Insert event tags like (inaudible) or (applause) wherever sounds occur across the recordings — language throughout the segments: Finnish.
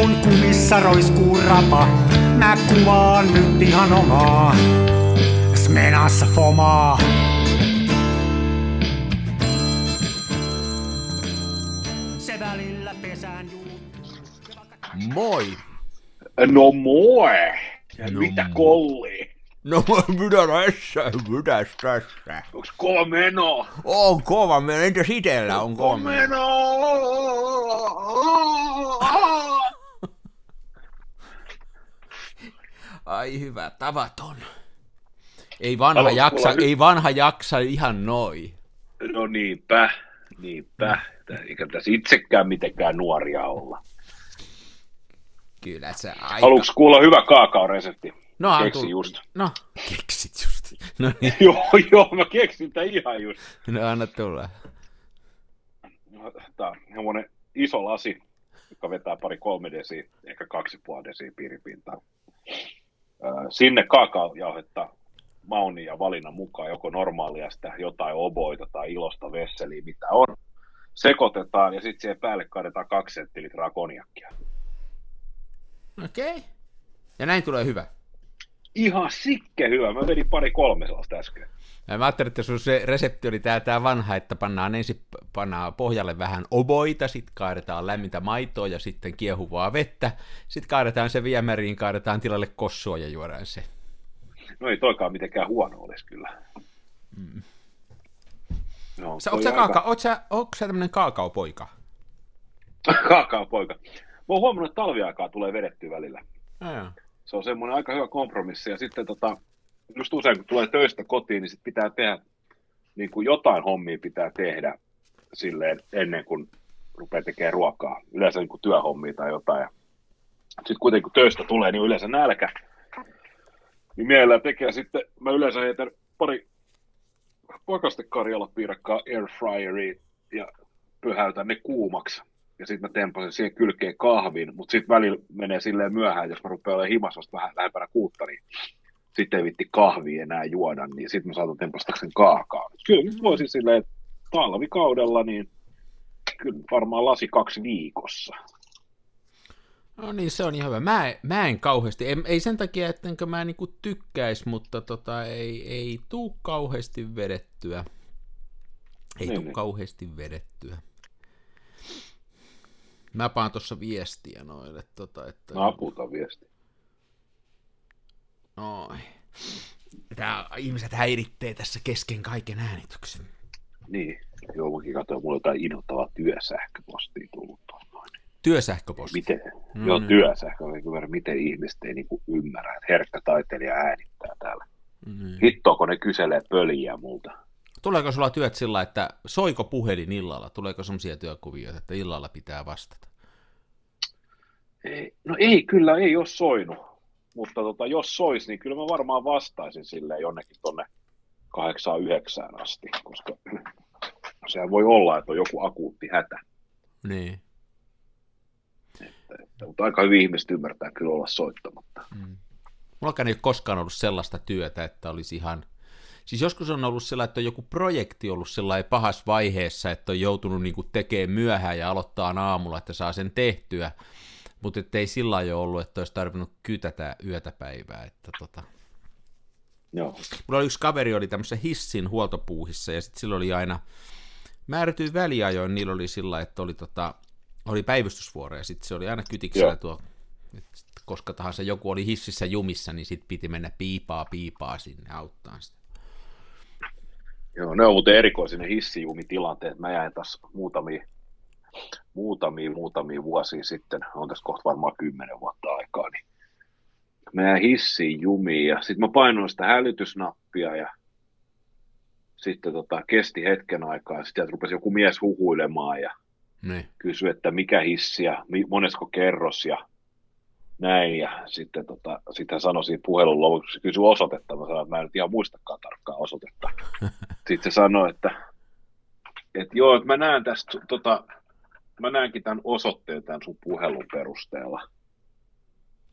kun kumissa roiskuu rapa, mä kuvaan nyt ihan omaa. Smenassa fomaa. Se välillä pesään juu. Moi! No moi! No Mitä moi. kolli? No (laughs) mitä tässä, mitäs tässä? Onks kova meno? On kova, meillä entäs itellä on kova? meno! Ai hyvä, tavaton. Ei vanha, Haluatko jaksa, ei vanha jaksa ihan noin. No niinpä, niinpä. Eikä tässä itsekään mitenkään nuoria olla. Kyllä se aika... Haluatko kuulla hyvä kaakaoresepti? No, antu- Keksin just. No, keksit just. No niin, (laughs) joo, joo, mä keksin tää ihan just. no anna tulla. Tää on semmonen iso lasi, joka vetää pari kolme desiä, ehkä kaksi puoli desiä piiripintaa. Sinne kaakaojauhetta mauni ja valinnan mukaan, joko normaalia sitä jotain oboita tai ilosta vesseliä, mitä on. Sekoitetaan ja sitten siihen päälle kaadetaan kaksi senttilitraa konjakkia. Okei. Okay. Ja näin tulee hyvä. Ihan sikke hyvä. Mä vedin pari kolme sellaista äsken. Mä ajattelin, että sun se resepti oli tää, tää vanha, että pannaan ensin pannaan pohjalle vähän oboita, sitten kaadetaan lämmintä maitoa ja sitten kiehuvaa vettä. Sitten kaadetaan se viemäriin, kaadetaan tilalle kossua ja juodaan se. No ei toikaan mitenkään huono olisi kyllä. No, Sä, oot sä, aika- kaaka, oot sä, oot sä tämmönen kaakaopoika? (laughs) Kaakaopoika. Mä oon huomannut, että talviaikaa tulee vedettyä välillä. Aa, se on semmoinen aika hyvä kompromissi. Ja sitten tota, just usein kun tulee töistä kotiin, niin sit pitää tehdä, niin kuin jotain hommia pitää tehdä silleen ennen kuin rupeaa tekemään ruokaa. Yleensä niin kuin työhommia tai jotain. Sitten kuitenkin kun töistä tulee, niin yleensä nälkä. Niin mielellään tekee sitten, mä yleensä heitän pari pakastekarjalapiirakkaa airfryeriin ja pöhäytän ne kuumaksi. Ja sitten mä tempasen siihen kylkeen kahvin, mutta sitten välillä menee silleen myöhään, jos mä rupean olemaan himassa vasta vähän lähempänä kuutta, niin sitten ei vitti kahvia enää juoda, niin sitten mä saatan tempasta sen kaakaan. Kyllä nyt voisin silleen, että talvikaudella, niin kyllä varmaan lasi kaksi viikossa. No niin, se on ihan hyvä. Mä, mä en kauheasti, en, ei sen takia, ettenkö mä niinku tykkäis, mutta tota, ei, ei tuu kauheasti vedettyä. Ei Niin, tuu niin. kauheasti vedettyä. Mä paan tuossa viestiä noille, tota, että... No aputa viesti. Oi. Tää, ihmiset häiritsee tässä kesken kaiken äänityksen. Niin, joo, mäkin katsoin, mulla on jotain inhottavaa työsähköpostia tullut tuossa noin. Työsähköposti. Miten? Mm. Joo, työsähkö, kyllä, miten ihmiset ei niinku ymmärrä, että herkkä taiteilija äänittää täällä. Mm. Hittoa, kun ne kyselee pöliä multa. Tuleeko sulla työt sillä, että soiko puhelin illalla? Tuleeko semmoisia työkuvioita, että illalla pitää vastata? Ei, no ei, kyllä ei ole soinut. Mutta tota, jos sois, niin kyllä mä varmaan vastaisin silleen jonnekin tonne 8-9 asti, koska (laughs) sehän voi olla, että on joku akuutti hätä. Niin. Että, mutta aika hyvin ihmiset ymmärtää kyllä olla soittamatta. Mullakaan ei ole koskaan ollut sellaista työtä, että olisi ihan... Siis joskus on ollut sellainen, että on joku projekti ollut sellainen pahassa vaiheessa, että on joutunut niinku tekemään myöhään ja aloittaa aamulla, että saa sen tehtyä. Mutta ei sillä ole ollut, että olisi tarvinnut kytätä yötä päivää. Että tota. Joo. Mulla oli yksi kaveri, oli tämmöisessä hissin huoltopuuhissa, ja sitten sillä oli aina määrätyin väliajoin, niillä oli sillä että oli, tota, oli päivystysvuoro, ja sitten se oli aina kytiksellä Joo. tuo, koska tahansa joku oli hississä jumissa, niin sitten piti mennä piipaa piipaa sinne auttaa sitä. Joo, ne on muuten erikoisia ne hissijumitilanteet. Mä jäin taas muutamia, muutamia, muutamia vuosia sitten, on tässä kohta varmaan kymmenen vuotta aikaa, niin mä hissiin jumiin ja sitten mä painoin sitä hälytysnappia ja sitten tota, kesti hetken aikaa ja sitten rupesi joku mies huhuilemaan ja Niin. kysyi, että mikä hissi ja monesko kerros ja näin. Ja sitten tota, sitten hän sanoi siinä puhelun lopuksi, se kysyi osoitetta. Mä sanoin, että mä en nyt ihan muistakaan tarkkaa osoitetta. (laughs) sitten se sanoi, että, että joo, että mä näen tästä, tota, mä näenkin tämän osoitteen tämän sun puhelun perusteella.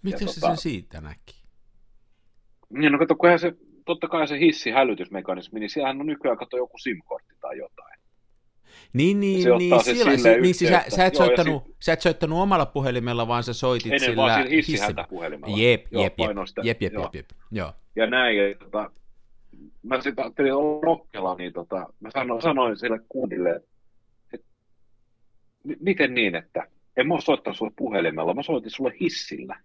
Miten se tota- sen siitä näki? Niin, no kato, kunhan se, totta kai se hissi hälytysmekanismi, niin siellähän on nykyään kato joku SIM-kortti tai jotain. Niin, niin, Se niin, sillä, silleen niin siis sä, sä, et Joo, ja soittanut, sä et soittanut omalla puhelimella, vaan sä soitit Ennen sillä hissi- hissihätäpuhelimella. Jep, Joo, jep, jep, jep, jep, Joo. jep, jep, joo. ja näin. Ja, tota, mä sitten ajattelin olla rokkela, niin tota, mä sanoin, sanoin sille kundille, että "M- miten niin, että en mä ole soittanut sulle puhelimella, mä soitin sulle hissillä.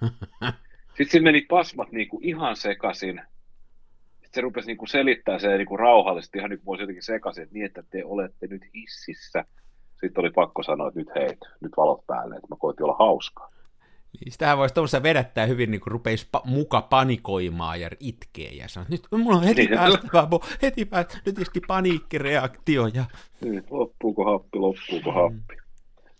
(laughs) Sitten siinä meni pasmat niinku ihan sekaisin. Sitten se rupesi niinku selittää se niinku rauhallisesti, ihan niin kuin jotenkin sekaisin, että niin, että te olette nyt hississä. Sitten oli pakko sanoa, että nyt hei, nyt valot päälle, että mä koitin olla hauskaa. Niin sitähän voisi tuossa vedättää hyvin, niin kuin rupeisi pa- muka panikoimaan ja itkee ja sanoo, nyt mulla on heti Niin. päästävä, heti päästä, nyt iski paniikkireaktio ja Niin, loppuuko happi, loppuuko happi.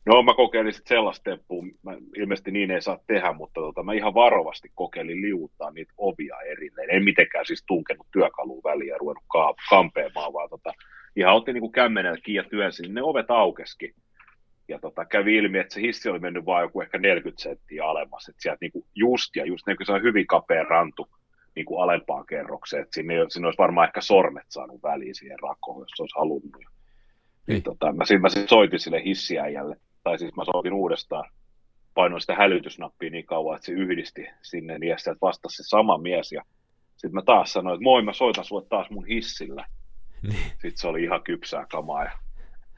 No mä kokeilin sitten sellaista temppua, mä, ilmeisesti niin ei saa tehdä, mutta tota, mä ihan varovasti kokeilin liuuttaa niitä ovia erilleen. En mitenkään siis tunkenut työkaluun väliin ja ruvennut ka- kampeamaan, vaan tota, ihan otin niinku kämmenellä kiinni ja työnsin, niin ne ovet aukeski. Ja tota, kävi ilmi, että se hissi oli mennyt vaan joku ehkä 40 senttiä alemmas. Että sieltä niinku just ja just, niin se on hyvin kapea rantu niin kuin alempaan kerrokseen. Että sinne, sinne olisi varmaan ehkä sormet saanut väliin siihen rakoon, jos olisi halunnut. Niin. Niin. Tota, mä, mä sit soitin sille hissiäijälle, tai siis mä soitin uudestaan, painoin sitä hälytysnappia niin kauan, että se yhdisti sinne, niin ja sieltä vastasi se sama mies, ja sitten mä taas sanoin, että moi, mä soitan sulle taas mun hissillä. niin. Sitten se oli ihan kypsää kamaa, ja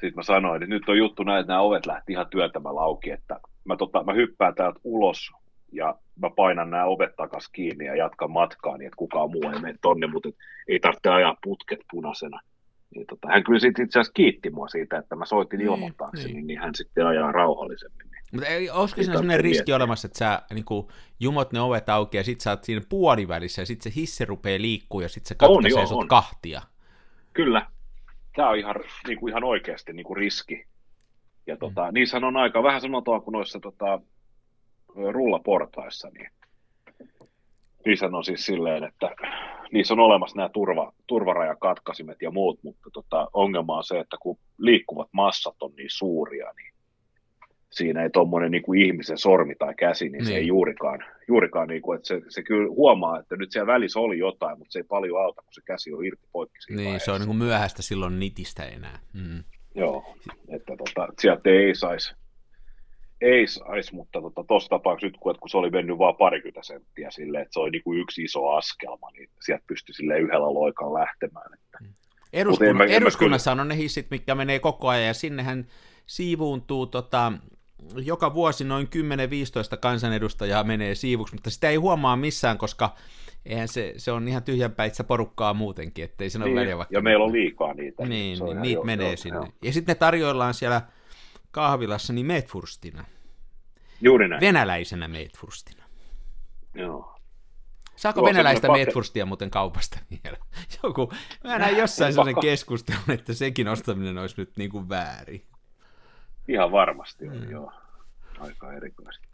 sitten mä sanoin, että nyt on juttu näin, että nämä ovet lähti ihan työntämällä auki, että mä, tota, mä hyppään täältä ulos, ja mä painan nämä ovet takas kiinni ja jatkan matkaa, niin että kukaan muu ei mene tonne, mutta ei tarvitse ajaa putket punaisena. Niin tota, hän kyllä sit itse asiassa kiitti mua siitä, että mä soitin Niin, ilmoittaakseni, niin. niin. niin hän sitten ajaa rauhallisemmin. Niin. Mutta ei- olisiko siinä sellainen riski miettiä. olemassa, että sä niin kuin, jumot ne ovet auki ja sit sä oot siinä puolivälissä ja sit se hissi rupeaa liikkuu ja sit se On, katkaisee joo, sut on. kahtia. Kyllä, tämä on ihan, niin kuin ihan oikeasti niin kuin riski. Ja tota, niissähän on aika vähän samalta kuin noissa tota, rullaportaissa, niin niissä on siis silleen, että niissä on olemassa nämä turva, turvarajakatkasimet ja muut, mutta tota, ongelma on se, että kun liikkuvat massat on niin suuria, niin siinä ei tuommoinen niin kuin ihmisen sormi tai käsi, niin, niin. se Niin. ei juurikaan, juurikaan niin kuin, että se, se kyllä huomaa, että nyt siellä välissä oli jotain, mutta se ei paljon auta, kun se käsi on irti poikki Niin, se vaiheessa. on niin kuin myöhäistä silloin nitistä enää. Mm. Joo, että tota, sieltä ei saisi, ei sais, mutta tota, tuossa tapauksessa nyt, kun, että kun se oli mennyt vain parikymmentä senttiä silleen, että se oli niin kuin yksi iso askelma, niin sieltä pystyi sille yhdellä loikalla lähtemään. Että. Eduskunna, en mä- en eduskunnassa on ne hissit, mitkä menee koko ajan, ja sinnehän siivuuntuu tota, joka vuosi noin 10-15 kansanedustajaa menee siivuksi, mutta sitä ei huomaa missään, koska eihän se, se on ihan tyhjänpäitsä porukkaa muutenkin, ettei siinä ole Niin, väliä vaikka... ja meillä on liikaa niitä. Niin, se niin niitä jo- menee joo, sinne. joo. Ja sitten ne tarjoillaan siellä kahvilassa niin meetfurstina, Juuri näin. venäläisenä meetfurstina. Joo. Saako Joo, venäläistä meetfurstia muuten kaupasta vielä? (laughs) Joku, mä näin jossain pakko. keskustelun, että sekin ostaminen olisi nyt niin kuin väärin. Ihan varmasti on, Mm. joo. Aika erikoista.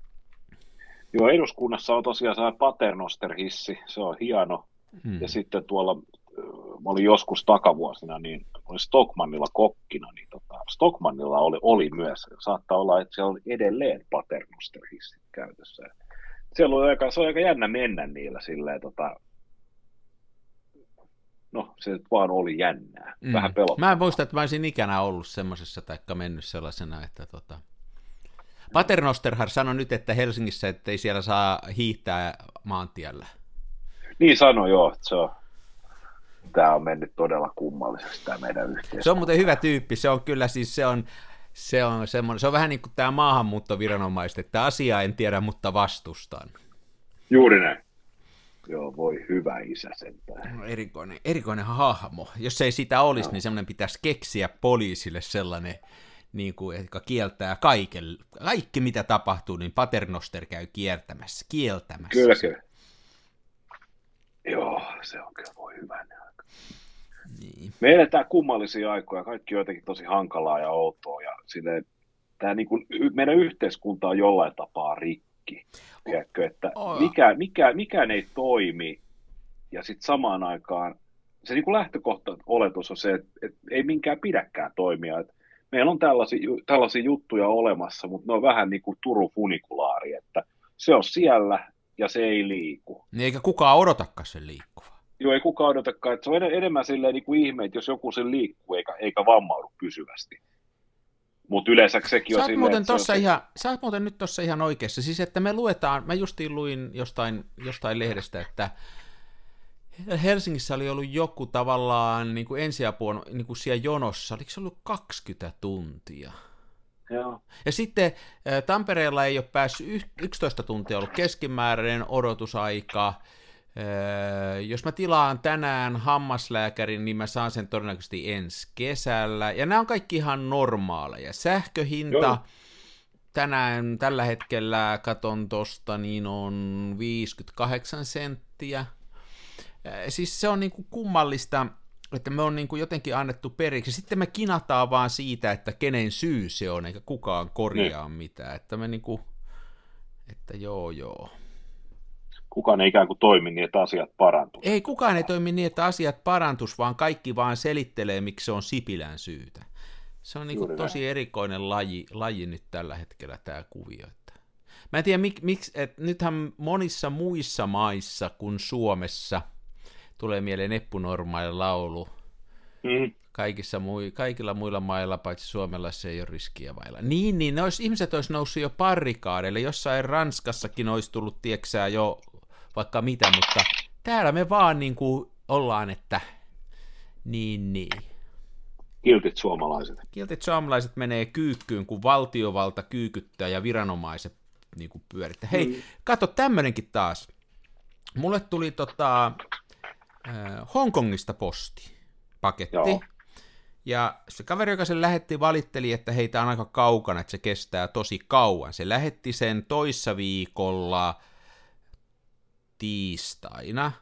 Joo, eduskunnassa on tosiaan se paternoster-hissi, se on hieno. Hmm. Ja sitten tuolla, ö, mä olin joskus takavuosina, niin olin Stockmannilla kokkina, niin tota, Stockmannilla oli, oli myös, saattaa olla, että siellä oli edelleen paternoster-hissit käytössä. Siellä oli aika, se oli aika jännä mennä niillä silleen, tota, no se nyt vaan oli jännää, mm. vähän pelottavaa. Mä en muista, että mä olisin ikänä ollut semmoisessa taikka mennyt sellaisena, että tota... Paternosterhan sanoi nyt, että Helsingissä, ettei siellä saa hiihtää maantiellä. Niin sanoi joo, että se on, tämä on mennyt todella kummalliseksi tämä meidän yhteiskunta. Se on muuten hyvä tyyppi, se on kyllä siis, se on, se on semmoinen, se on vähän niin kuin tämä maahanmuuttoviranomaiset, että asiaa en tiedä, mutta vastustan. Juuri näin. Joo, voi hyvä isä sentään. Erikoinen, erikoinen hahmo. Jos ei sitä olisi, Joo. niin semmoinen pitäisi keksiä poliisille sellainen, niin kuin, joka kieltää kaiken, kaikki mitä tapahtuu, niin paternoster käy kiertämässä, kieltämässä. Kyllä, kyllä. Joo, se on kyllä voi hyvä aika. Niin. Me eletään kummallisia aikoja, kaikki on jotenkin tosi hankalaa ja outoa, ja silleen, tämä niin kuin, meidän yhteiskunta on jollain tapaa rikki. Tiedätkö, että mikä, mikä, mikään ei toimi, ja sitten samaan aikaan se niin kuin lähtökohta oletus on se, että, että ei minkään pidäkään toimia. Että meillä on tällaisia, tällaisia juttuja olemassa, mutta ne on vähän niin kuin Turun funikulaari, että se on siellä ja se ei liiku. Niin eikä kukaan odotakaan sen liikkuva. Joo, ei kukaan odotakaan. Että se on enemmän silleen niin kuin ihme, että jos joku sen liikkuu eikä, eikä vammaudu pysyvästi. Mutta yleensä sekin on silleen, muuten että se on tossa se- ihan, sä oot muuten nyt tuossa ihan oikeassa. Siis että me luetaan, mä justiin luin jostain, jostain lehdestä, että Helsingissä oli ollut joku tavallaan niin kuin ensiapua niin kuin siellä jonossa, oliko se ollut 20 tuntia? Joo. Ja sitten Tampereella ei ole päässyt yh- 11 tuntia ollut keskimääräinen odotusaika. Ä, Jos mä tilaan tänään hammaslääkärin, niin mä saan sen todennäköisesti ensi kesällä. Ja nämä on kaikki ihan normaaleja. Sähköhinta Joo. tänään tällä hetkellä, katon tosta, niin on 58 senttiä. Ä, Siis se on niinku kummallista, että me on niinku jotenkin annettu periksi. Sitten me kinataan vaan siitä, että kenen syy se on, eikä kukaan korjaa Niin. mitään. Että me niinku, että joo joo. Kukaan ei ikään kuin toimi niin, että asiat parantuu. Ei kukaan ei toimi niin, että asiat parantus, vaan kaikki vaan selittelee, miksi se on Sipilän syytä. Se on Juuri tosi erikoinen laji, laji nyt tällä hetkellä tämä kuvio. Että. Mä en tiedä, mik, miksi, että nythän monissa muissa maissa kuin Suomessa tulee mieleen Eppunormaali laulu. Mm. Kaikissa mui, kaikilla muilla mailla, paitsi Suomella, se ei ole riskiä vailla. Niin, niin ne olisi, ihmiset olisi noussut jo parrikaadeille. Jossain Ranskassakin olisi tullut, tieksää jo vaikka mitä, mutta täällä me vaan niin kuin ollaan, että niin, niin. Kiltit suomalaiset. Kiltit suomalaiset menee kyykkyyn, kun valtiovalta kyykyttää ja viranomaiset niin kuin pyörittää. Hei, Mm. kato tämmönenkin taas. Mulle tuli tota, äh, Hongkongista posti, paketti. Joo. Ja se kaveri, joka sen lähetti, valitteli, että heitä on aika kaukana, että se kestää tosi kauan. Se lähetti sen toissa viikolla tiistaina.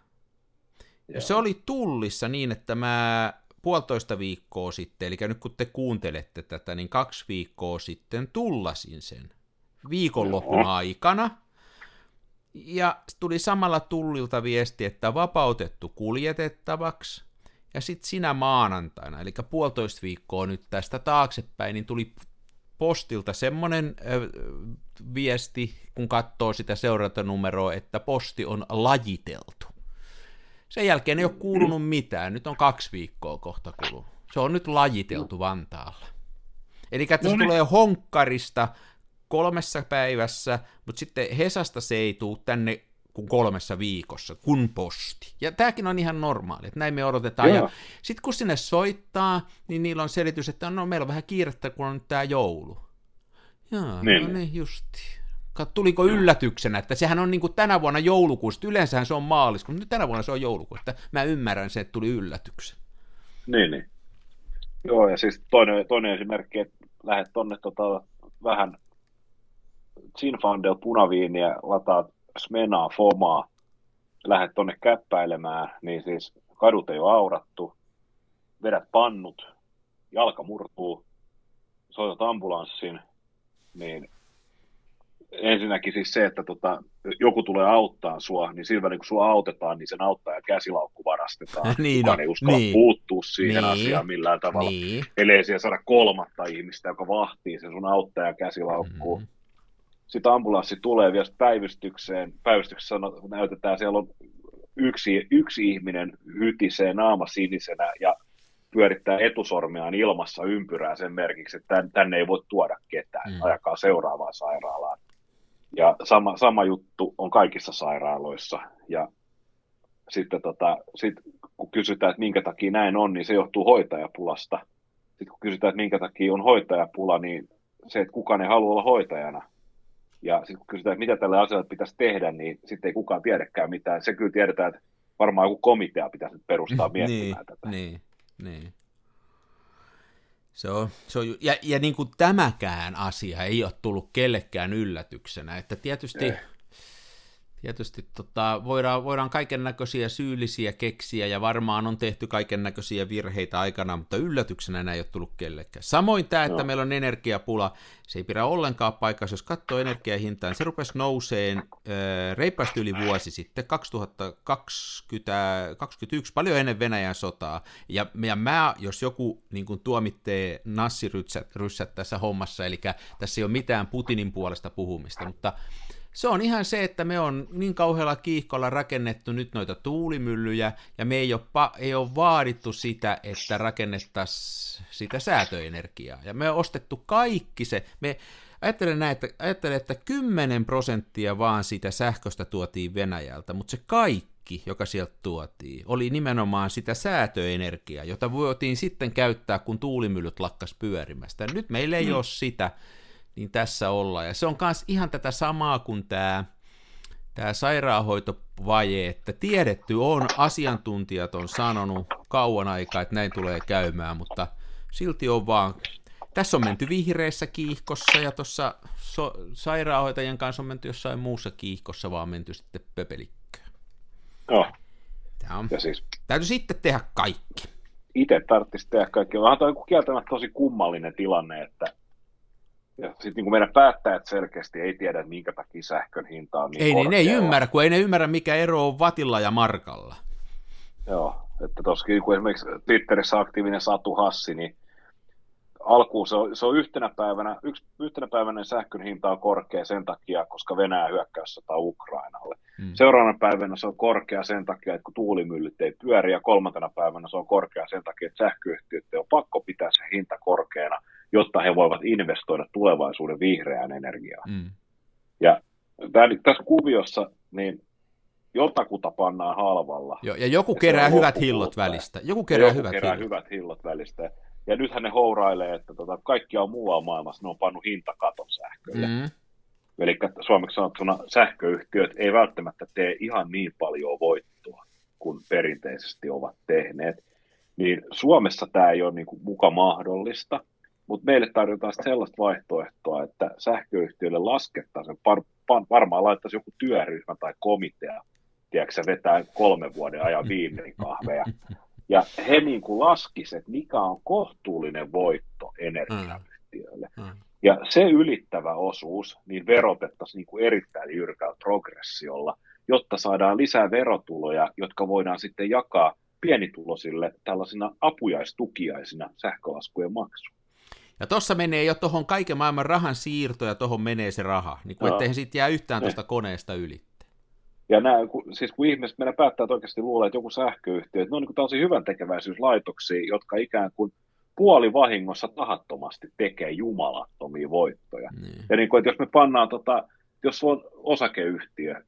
Ja se oli tullissa niin, että mä puolitoista viikkoa sitten, eli nyt kun te kuuntelette tätä, niin kaksi viikkoa sitten tullasin sen viikonlopun Joo. aikana. Ja tuli samalla tullilta viesti, että vapautettu kuljetettavaksi. Ja sitten sinä maanantaina, eli puolitoista viikkoa nyt tästä taaksepäin, niin tuli postilta semmoinen viesti, kun katsoo sitä seurantanumeroa, että posti on lajiteltu. Sen jälkeen ei ole kuulunut mitään. Nyt on kaksi viikkoa kohta kulunut. Se on nyt lajiteltu Vantaalla. Eli se No niin. tulee honkkarista kolmessa päivässä, mutta sitten Hesasta se ei tule tänne kuin kolmessa viikossa, kun posti. Ja tämäkin on ihan normaali, että näin me odotetaan. Joo. Ja sitten kun sinne soittaa, niin niillä on selitys, että no meillä on vähän kiirettä, kun on nyt tämä joulu. Jaa, Niin. no niin justi. Kat- Tuliko yllätyksenä, että sehän on niin kuin tänä vuonna joulukuusta, yleensähän se on maaliskuussa, mutta nyt tänä vuonna se on joulukuusta. Mä ymmärrän se, että tuli yllätyksen. Niin, niin. Joo, ja siis toinen, toinen esimerkki, että lähdet tonne tota, vähän Zinfandel punaviiniä, lataat Smenaa, Fomaa, lähdet tonne käppäilemään, niin siis kadut ei ole aurattu, vedät pannut, jalka murtuu, soitat ambulanssin, niin ensinnäkin siis se, että tota, joku tulee auttaa sua, niin sillä välin kun sua autetaan, niin sen auttajan käsilaukku varastetaan. (laughs) Niin, Kukaan no, ei uskalla niin. puuttua siihen Niin. asiaan millään tavalla. Niin. Ellei siellä saada kolmatta ihmistä, joka vahtii sen sun auttajan käsilaukkuun. Mm. Sitten ambulanssi tulee vielä päivystykseen. Päivystyksessä sano- näytetään, siellä on yksi, yksi ihminen hytisee naama sinisenä ja pyörittää etusormeaan ilmassa ympyrää sen merkiksi, että tän- tänne ei voi tuoda ketään, mm. ajakaa seuraavaan sairaalaan. Ja sama, sama juttu on kaikissa sairaaloissa. Ja sitten tota, sit, kun kysytään, että minkä takia näin on, niin se johtuu hoitajapulasta. Sitten kun kysytään, että minkä takia on hoitajapula, niin se, että kukaan ei halua olla hoitajana. Ja sitten kun kysytään, että mitä tälle asialle pitäisi tehdä, niin sitten ei kukaan tiedäkään mitään. Se kyllä tiedetään, että varmaan joku komitea pitäisi nyt perustaa (laughs) miettimään niin, tätä. Niin, niin. Se on, se on, ja, ja niin kuin tämäkään asia ei ole tullut kellekään yllätyksenä, että tietysti, Ei. Tietysti tota, voidaan, voidaan kaiken näköisiä syyllisiä keksiä ja varmaan on tehty kaiken näköisiä virheitä aikana, mutta yllätyksenä näin ei ole tullut kellekään. Samoin tämä, että Joo. meillä on energiapula, se ei pidä ollenkaan paikassa, jos katsoo energiahintaa, niin se rupesi nouseen äh, reippaasti yli vuosi sitten, 2021, paljon ennen Venäjän sotaa. Ja, ja mä, jos joku niin kuin tuomittee nassiryssät ryssät tässä hommassa, eli tässä ei ole mitään Putinin puolesta puhumista, mutta se on ihan se, että me on niin kauhealla kiihkolla rakennettu nyt noita tuulimyllyjä, ja me ei ole, ei ole vaadittu sitä, että rakennettaisiin sitä säätöenergiaa. Ja me on ostettu kaikki se, me ajattelen, näin, että, ajattelen, että 10 prosenttia vaan siitä sähköstä tuotiin Venäjältä, mutta se kaikki, joka sieltä tuotiin, oli nimenomaan sitä säätöenergiaa, jota voitiin sitten käyttää, kun tuulimyllyt lakkas pyörimästä. Nyt meillä ei mm. ole sitä, niin tässä ollaan. Ja se on myös ihan tätä samaa kuin tämä, tämä sairaanhoitovaje, että tiedetty on, asiantuntijat on sanonut kauan aikaa, että näin tulee käymään, mutta silti on vaan, tässä on menty vihreässä kiihkossa ja tuossa so, sairaanhoitajien kanssa on menty jossain muussa kiihkossa, vaan menty sitten pöpelikköön. Joo. Tämä on, ja siis, täytyy sitten tehdä kaikki. Itse tarvitsisi tehdä kaikki. Onhan tuo kieltämättä tosi kummallinen tilanne, että ja sitten niin meidän päättäjät selkeästi ei tiedä, minkä takia sähkön hinta on niin Ei, niin, ne ei ymmärrä, kun ei ne ymmärrä, mikä ero on vatilla ja markalla. Joo, että tuossakin kun esimerkiksi Twitterissä aktiivinen Satu Hassi, niin alkuun se on, se on yhtenä päivänä, yksi, yhtenä päivänä sähkön hinta on korkea sen takia, koska Venäjä hyökkäyssota Ukrainalle. Hmm. Seuraavana päivänä se on korkea sen takia, että kun tuulimyllyt ei pyöri, ja kolmantena päivänä se on korkea sen takia, että sähköyhtiöt on pakko pitää se hinta korkeana, jotta he voivat investoida tulevaisuuden vihreään energiaan. Mm. Ja tässä kuviossa niin jotakuta pannaan halvalla. Jo, ja joku ja kerää hyvät hillot välistä. Joku kerää, joku hyvät, kerää hillot. hyvät hillot välistä. Ja nythän ne hourailee, että tota, kaikkia on muualla maailmassa, ne on pannut hintakaton sähkölle. Mm. Eli suomeksi sanottuna sähköyhtiöt ei välttämättä tee ihan niin paljon voittoa kuin perinteisesti ovat tehneet. Niin Suomessa tämä ei ole niin kuin muka mahdollista, mutta meille tarjotaan sellaista vaihtoehtoa, että sähköyhtiöille laskettaisiin, par, par, varmaan laittaisiin joku työryhmä tai komitea, tiedätkö, vetää kolmen vuoden ajan viimein kahveja, ja he niin kuin laskisivat, että mikä on kohtuullinen voitto energiayhtiöille. Mm. Mm. Ja se ylittävä osuus niin verotettaisiin niin kuin erittäin jyrkällä progressiolla, jotta saadaan lisää verotuloja, jotka voidaan sitten jakaa pienituloisille tällaisina apujaistukiaisina sähkölaskujen maksuun. Ja tuossa menee jo tuohon kaiken maailman rahan siirto ja tuohon menee se raha, niin kuin no. ettei siitä jää yhtään tuosta koneesta yli. Ja nämä, kun, siis kun ihmiset, meidän päättää oikeasti luulee, että joku sähköyhtiö, että ne on niin tällaisia hyvän tekeväisyyslaitoksia, jotka ikään kuin puoli vahingossa tahattomasti tekee jumalattomia voittoja. Niin. Ja niin kuin, että jos me pannaan, tota, jos on osakeyhtiö,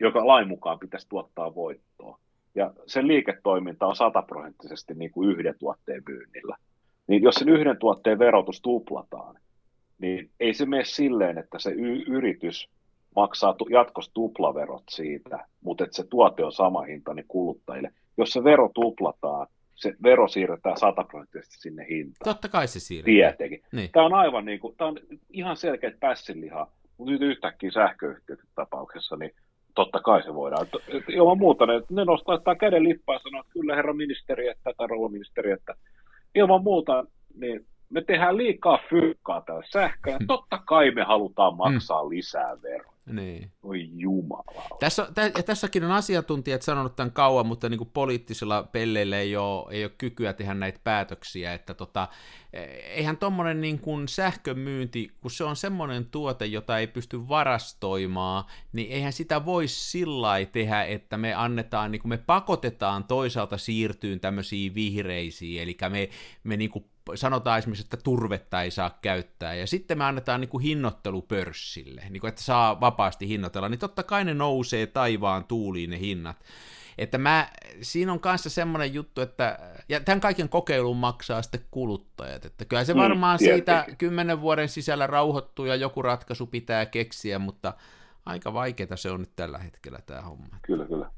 joka lain mukaan pitäisi tuottaa voittoa, ja sen liiketoiminta on sataprosenttisesti niin kuin yhden tuotteen myynnillä, niin jos sen yhden tuotteen verotus tuplataan, niin ei se mene silleen, että se y- yritys maksaa tu- jatkossa tuplaverot siitä, mutta että se tuote on sama hinta niin kuluttajille. Jos se vero tuplataan, se vero siirretään sataprosenttisesti sinne hintaan. Totta kai se siirretään. Tietenkin. Niin. Tämä on aivan niin kuin, tämä on ihan selkeä pässinliha, mutta nyt yhtäkkiä sähköyhtiöt tapauksessa, niin totta kai se voidaan. Ilman muuta ne, ne nostaa käden lippaa ja sanoo, että kyllä herra ministeri, että rouva ministeri, että ilman muuta niin me tehdään liikaa fyrkkaa tällä sähköllä. Hmm. Totta kai me halutaan hmm. maksaa hmm. lisää veroa. Niin. Oi jumala. Tässä, tä, tässäkin on asiantuntijat sanonut tämän kauan, mutta niin kuin poliittisilla pelleillä ei ole, ei ole kykyä tehdä näitä päätöksiä, että tota, eihän tuommoinen niin kuin sähkömyynti, kun se on semmoinen tuote, jota ei pysty varastoimaan, niin eihän sitä voi sillä tehdä, että me annetaan, niin kuin me pakotetaan toisaalta siirtyyn tämmöisiin vihreisiin, eli me, me niin kuin sanotaan esimerkiksi, että turvetta ei saa käyttää, ja sitten me annetaan niin kuin hinnoittelu pörssille, niin kuin, että saa vapaasti hinnoitella, niin totta kai ne nousee taivaan tuuliin ne hinnat. Että mä, siinä on kanssa semmoinen juttu, että, ja tämän kaiken kokeilun maksaa sitten kuluttajat, että kyllä se mm, varmaan mm, siitä kymmenen vuoden sisällä rauhoittuu ja joku ratkaisu pitää keksiä, mutta aika vaikeaa se on nyt tällä hetkellä tämä homma. Kyllä, kyllä.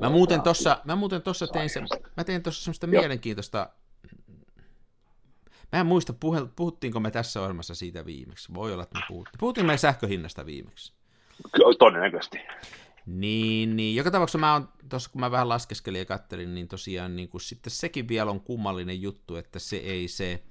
Mä muuten tuossa, mä muuten tossa tein, se, mä tein tuossa semmoista mielenkiintoista Mä en muista, puhuttiinko me tässä ohjelmassa siitä viimeksi. Voi olla, että me puhuttiin. Puhuttiin me sähköhinnasta viimeksi. Todennäköisesti. Niin, niin. Joka tapauksessa mä oon, tuossa kun mä vähän laskeskelin ja kattelin, niin tosiaan niin kuin sitten sekin vielä on kummallinen juttu, että se ei se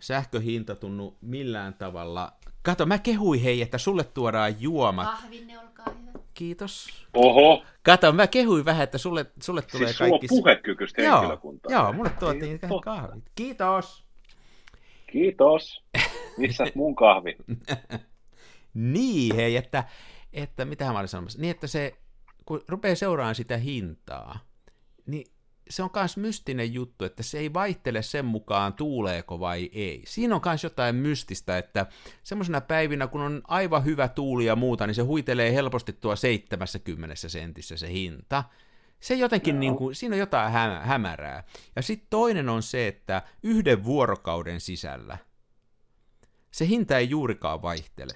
sähköhinta tunnu millään tavalla. Kato, mä kehuin hei, että sulle tuodaan juomat. Kahvinne, olkaa hyvä. Kiitos. Oho. Kato, mä kehuin vähän, että sulle, sulle tulee siis kaikki... Siis puhekykyistä henkilökuntaa. Joo, joo mulle tuotiin kahvit. Kiitos. Kiitos. Missä (laughs) mun kahvi? Niin, hei, että, että mitä mä olin sanomassa, niin että se, kun rupeaa seuraamaan sitä hintaa, niin se on myös mystinen juttu, että se ei vaihtele sen mukaan tuuleeko vai ei. Siinä on myös jotain mystistä, että semmoisena päivinä, kun on aivan hyvä tuuli ja muuta, niin se huitelee helposti tuo 70 sentissä se hinta. Se jotenkin, no. niin kuin, siinä on jotain hä- hämärää. Ja sitten toinen on se, että yhden vuorokauden sisällä se hinta ei juurikaan vaihtele.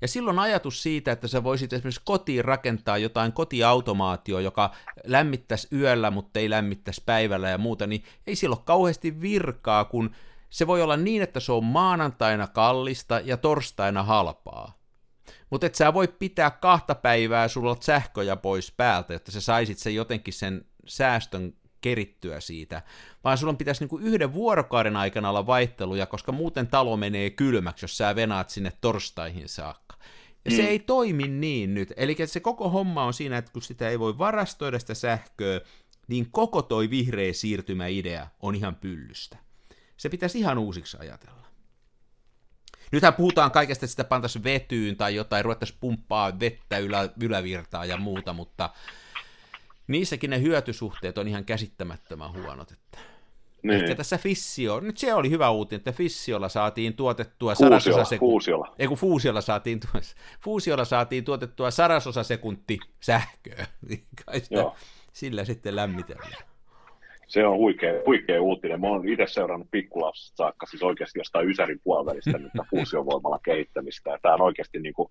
Ja silloin ajatus siitä, että sä voisit esimerkiksi kotiin rakentaa jotain kotiautomaatio, joka lämmittäisi yöllä, mutta ei lämmittäisi päivällä ja muuta, niin ei sillä ole kauheasti virkaa, kun se voi olla niin, että se on maanantaina kallista ja torstaina halpaa. Mutta et sä voi pitää kahta päivää sulla sähköjä pois päältä, että sä saisit sen jotenkin sen säästön kerittyä siitä, vaan sulla pitäisi niinku yhden vuorokauden aikana olla vaihteluja, koska muuten talo menee kylmäksi, jos sä venaat sinne torstaihin saakka. Ja mm. se ei toimi niin nyt. Eli se koko homma on siinä, että kun sitä ei voi varastoida sitä sähköä, niin koko toi vihreä siirtymäidea on ihan pyllystä. Se pitäisi ihan uusiksi ajatella. Nythän puhutaan kaikesta, että sitä pantaisiin vetyyn tai jotain, ruvettaisiin pumppaa vettä ylä, ylävirtaa ja muuta, mutta niissäkin ne hyötysuhteet on ihan käsittämättömän huonot. Että niin. Ehkä tässä Fissio, nyt se oli hyvä uutinen, että Fissiolla saatiin tuotettua sarasosa sekunti. Fuusiolla. Ei kun Fuusiolla saatiin, Fuusiolla saatiin tuotettua sarasosa sekunti sähköä. (laughs) Kai sitä, sillä sitten lämmitellään. Se on huikea, huikea uutinen. Mä oon itse seurannut pikkulapsesta saakka, siis oikeasti jostain Ysärin puolivälistä nyt fuusiovoimalla kehittämistä. Ja tämä on oikeasti niin kuin,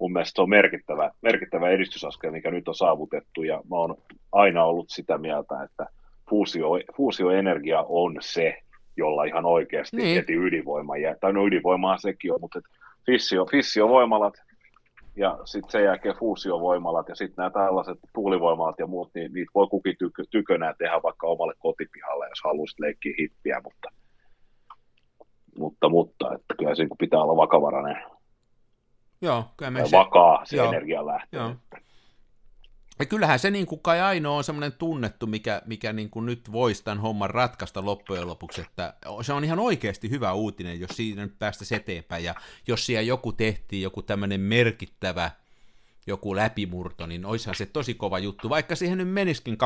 mun mielestä se on merkittävä, merkittävä edistysaskel, mikä nyt on saavutettu. Ja mä oon aina ollut sitä mieltä, että fuusio, fuusioenergia on se, jolla ihan oikeasti niin. heti ydinvoima jää. Tai no ydinvoimaa sekin on, mutta fissio, fissiovoimalat ja sitten sen jälkeen fuusiovoimalat ja sitten nämä tällaiset tuulivoimalat ja muut, niin niitä voi kukin tykö, tykönään tehdä vaikka omalle kotipihalle, jos haluaisit leikkiä hippiä, mutta, mutta, mutta että kyllä siinä pitää olla vakavarainen. Joo, kyllä me se... Vakaa se energia lähtee. Joo. Ja kyllähän se niin kuin kai ainoa on semmoinen tunnettu, mikä, mikä niin kuin nyt voisi tämän homman ratkaista loppujen lopuksi, että se on ihan oikeasti hyvä uutinen, jos siinä nyt päästä eteenpäin, ja jos siellä joku tehtiin, joku tämmöinen merkittävä joku läpimurto, niin olisihan se tosi kova juttu, vaikka siihen nyt menisikin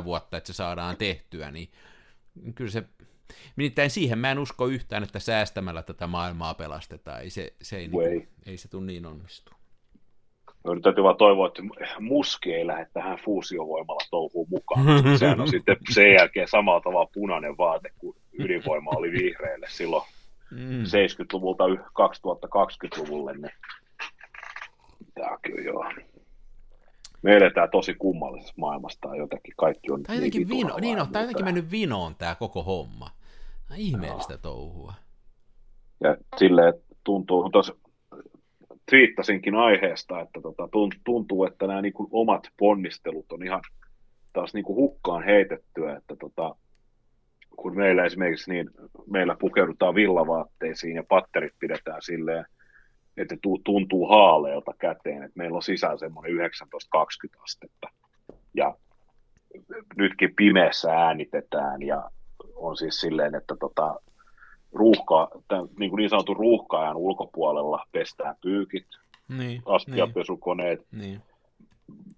20-40 vuotta, että se saadaan tehtyä, niin kyllä se, nimittäin siihen mä en usko yhtään, että säästämällä tätä maailmaa pelastetaan, ei se, se ei, niin, ei se tule niin onnistu. No, nyt täytyy vaan toivoa, että muski ei lähde tähän fuusiovoimalla touhuun mukaan. (laughs) Sehän on sitten sen jälkeen samalla tavalla punainen vaate kuin ydinvoima oli vihreille silloin mm. 70-luvulta 2020-luvulle. Niin tämä kyllä joo. Me eletään tosi kummallisessa maailmassa tai jotenkin kaikki on tämä niin jotenkin, vino, niin on, tämä jotenkin mennyt vinoon tämä koko homma. Tämä ihmeellistä no. touhua. Ja silleen tuntuu, tuossa twiittasinkin aiheesta, että tota, tuntuu, että nämä niin omat ponnistelut on ihan taas niin kuin hukkaan heitettyä, että tota, kun meillä esimerkiksi niin meillä pukeudutaan villavaatteisiin ja patterit pidetään silleen, että tuntuu haaleelta käteen, että meillä on sisällä semmoinen 19-20 astetta. Ja nytkin pimeässä äänitetään ja on siis silleen, että tota, ruuhka, tämän, niin, kuin niin sanotun ruuhkaajan ulkopuolella pestään pyykit, niin, astiapesukoneet. Niin, niin.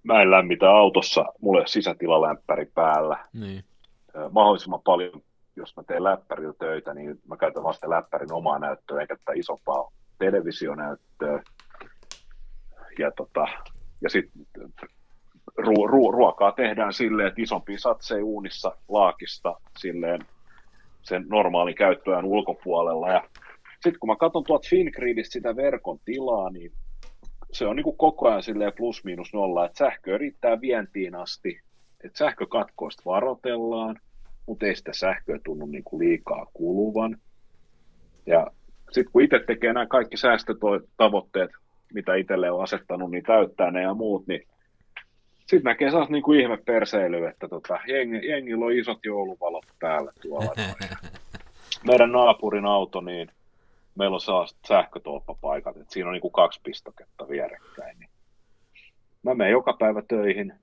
Mä en lämmitä autossa, mulle sisätilalämpäri päällä. Niin. Mahdollisimman paljon, jos mä teen läppärillä töitä, niin mä käytän vasta läppärin omaa näyttöä, eikä tätä isompaa televisionäyttöä. Ja, tota, ja sitten ru- ru- ruokaa tehdään silleen, että isompi satsee uunissa laakista silleen sen normaalin käyttöään ulkopuolella. Ja sitten kun mä katson tuolta Fingridistä sitä verkon tilaa, niin se on niin kuin koko ajan plus miinus nolla, että sähkö riittää vientiin asti, että sähkökatkoista varotellaan, mutta ei sitä sähköä tunnu niin kuin liikaa kuluvan. Ja sitten kun itse tekee nämä kaikki säästötavoitteet, mitä itselle on asettanut, niin täyttää ne ja muut, niin sitten näkee saas niin kuin ihme perseily, että tota, jengi, jengillä on isot jouluvalot päällä tuolla. (laughs) Meidän naapurin auto, niin meillä on saa sähkötolppapaikat, että siinä on niin kuin kaksi pistoketta vierekkäin. Niin mä menen joka päivä töihin,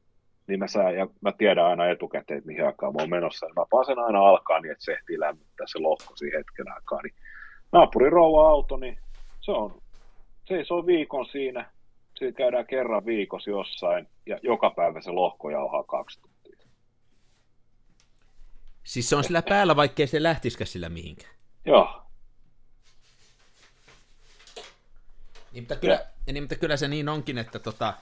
niin mä, saan, ja mä tiedän aina etukäteen, että mihin aikaan mä oon menossa. Mä pääsen aina alkaa niin, että se ehtii lämmittää se lohko siihen hetken aikaa. Niin naapurin rouva auto, niin Se on, se on viikon siinä, siinä käydään kerran viikossa jossain, ja joka päivä se lohko jauhaa kaksi tuntia. Siis se on sillä päällä, vaikkei se lähtisikään sillä mihinkään. Joo. Niin, mutta kyllä, ja niin, mutta kyllä se niin onkin, että tota,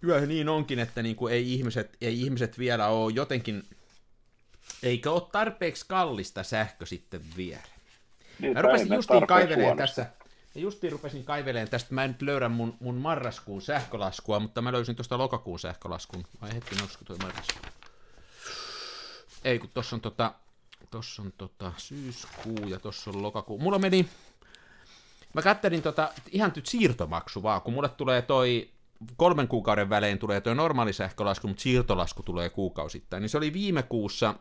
kyllä se niin onkin, että niin kuin ei, ihmiset, ei ihmiset vielä ole jotenkin, eikä ole tarpeeksi kallista sähkö sitten vielä. Niin, Mä rupesin justiin kaiveleen tässä, ja justiin rupesin kaiveleen tästä, mä en nyt löydä mun, mun marraskuun sähkölaskua, mutta mä löysin tuosta lokakuun sähkölaskun. Vai hetki, olisiko toi marraskuu? Ei, kun tossa on tota, tossa on tota syyskuu ja tossa on lokakuu. Mulla meni, mä kattelin tota, ihan nyt siirtomaksu vaan, kun mulle tulee toi kolmen kuukauden välein tulee tuo normaali sähkölasku, mutta siirtolasku tulee kuukausittain, niin se oli viime kuussa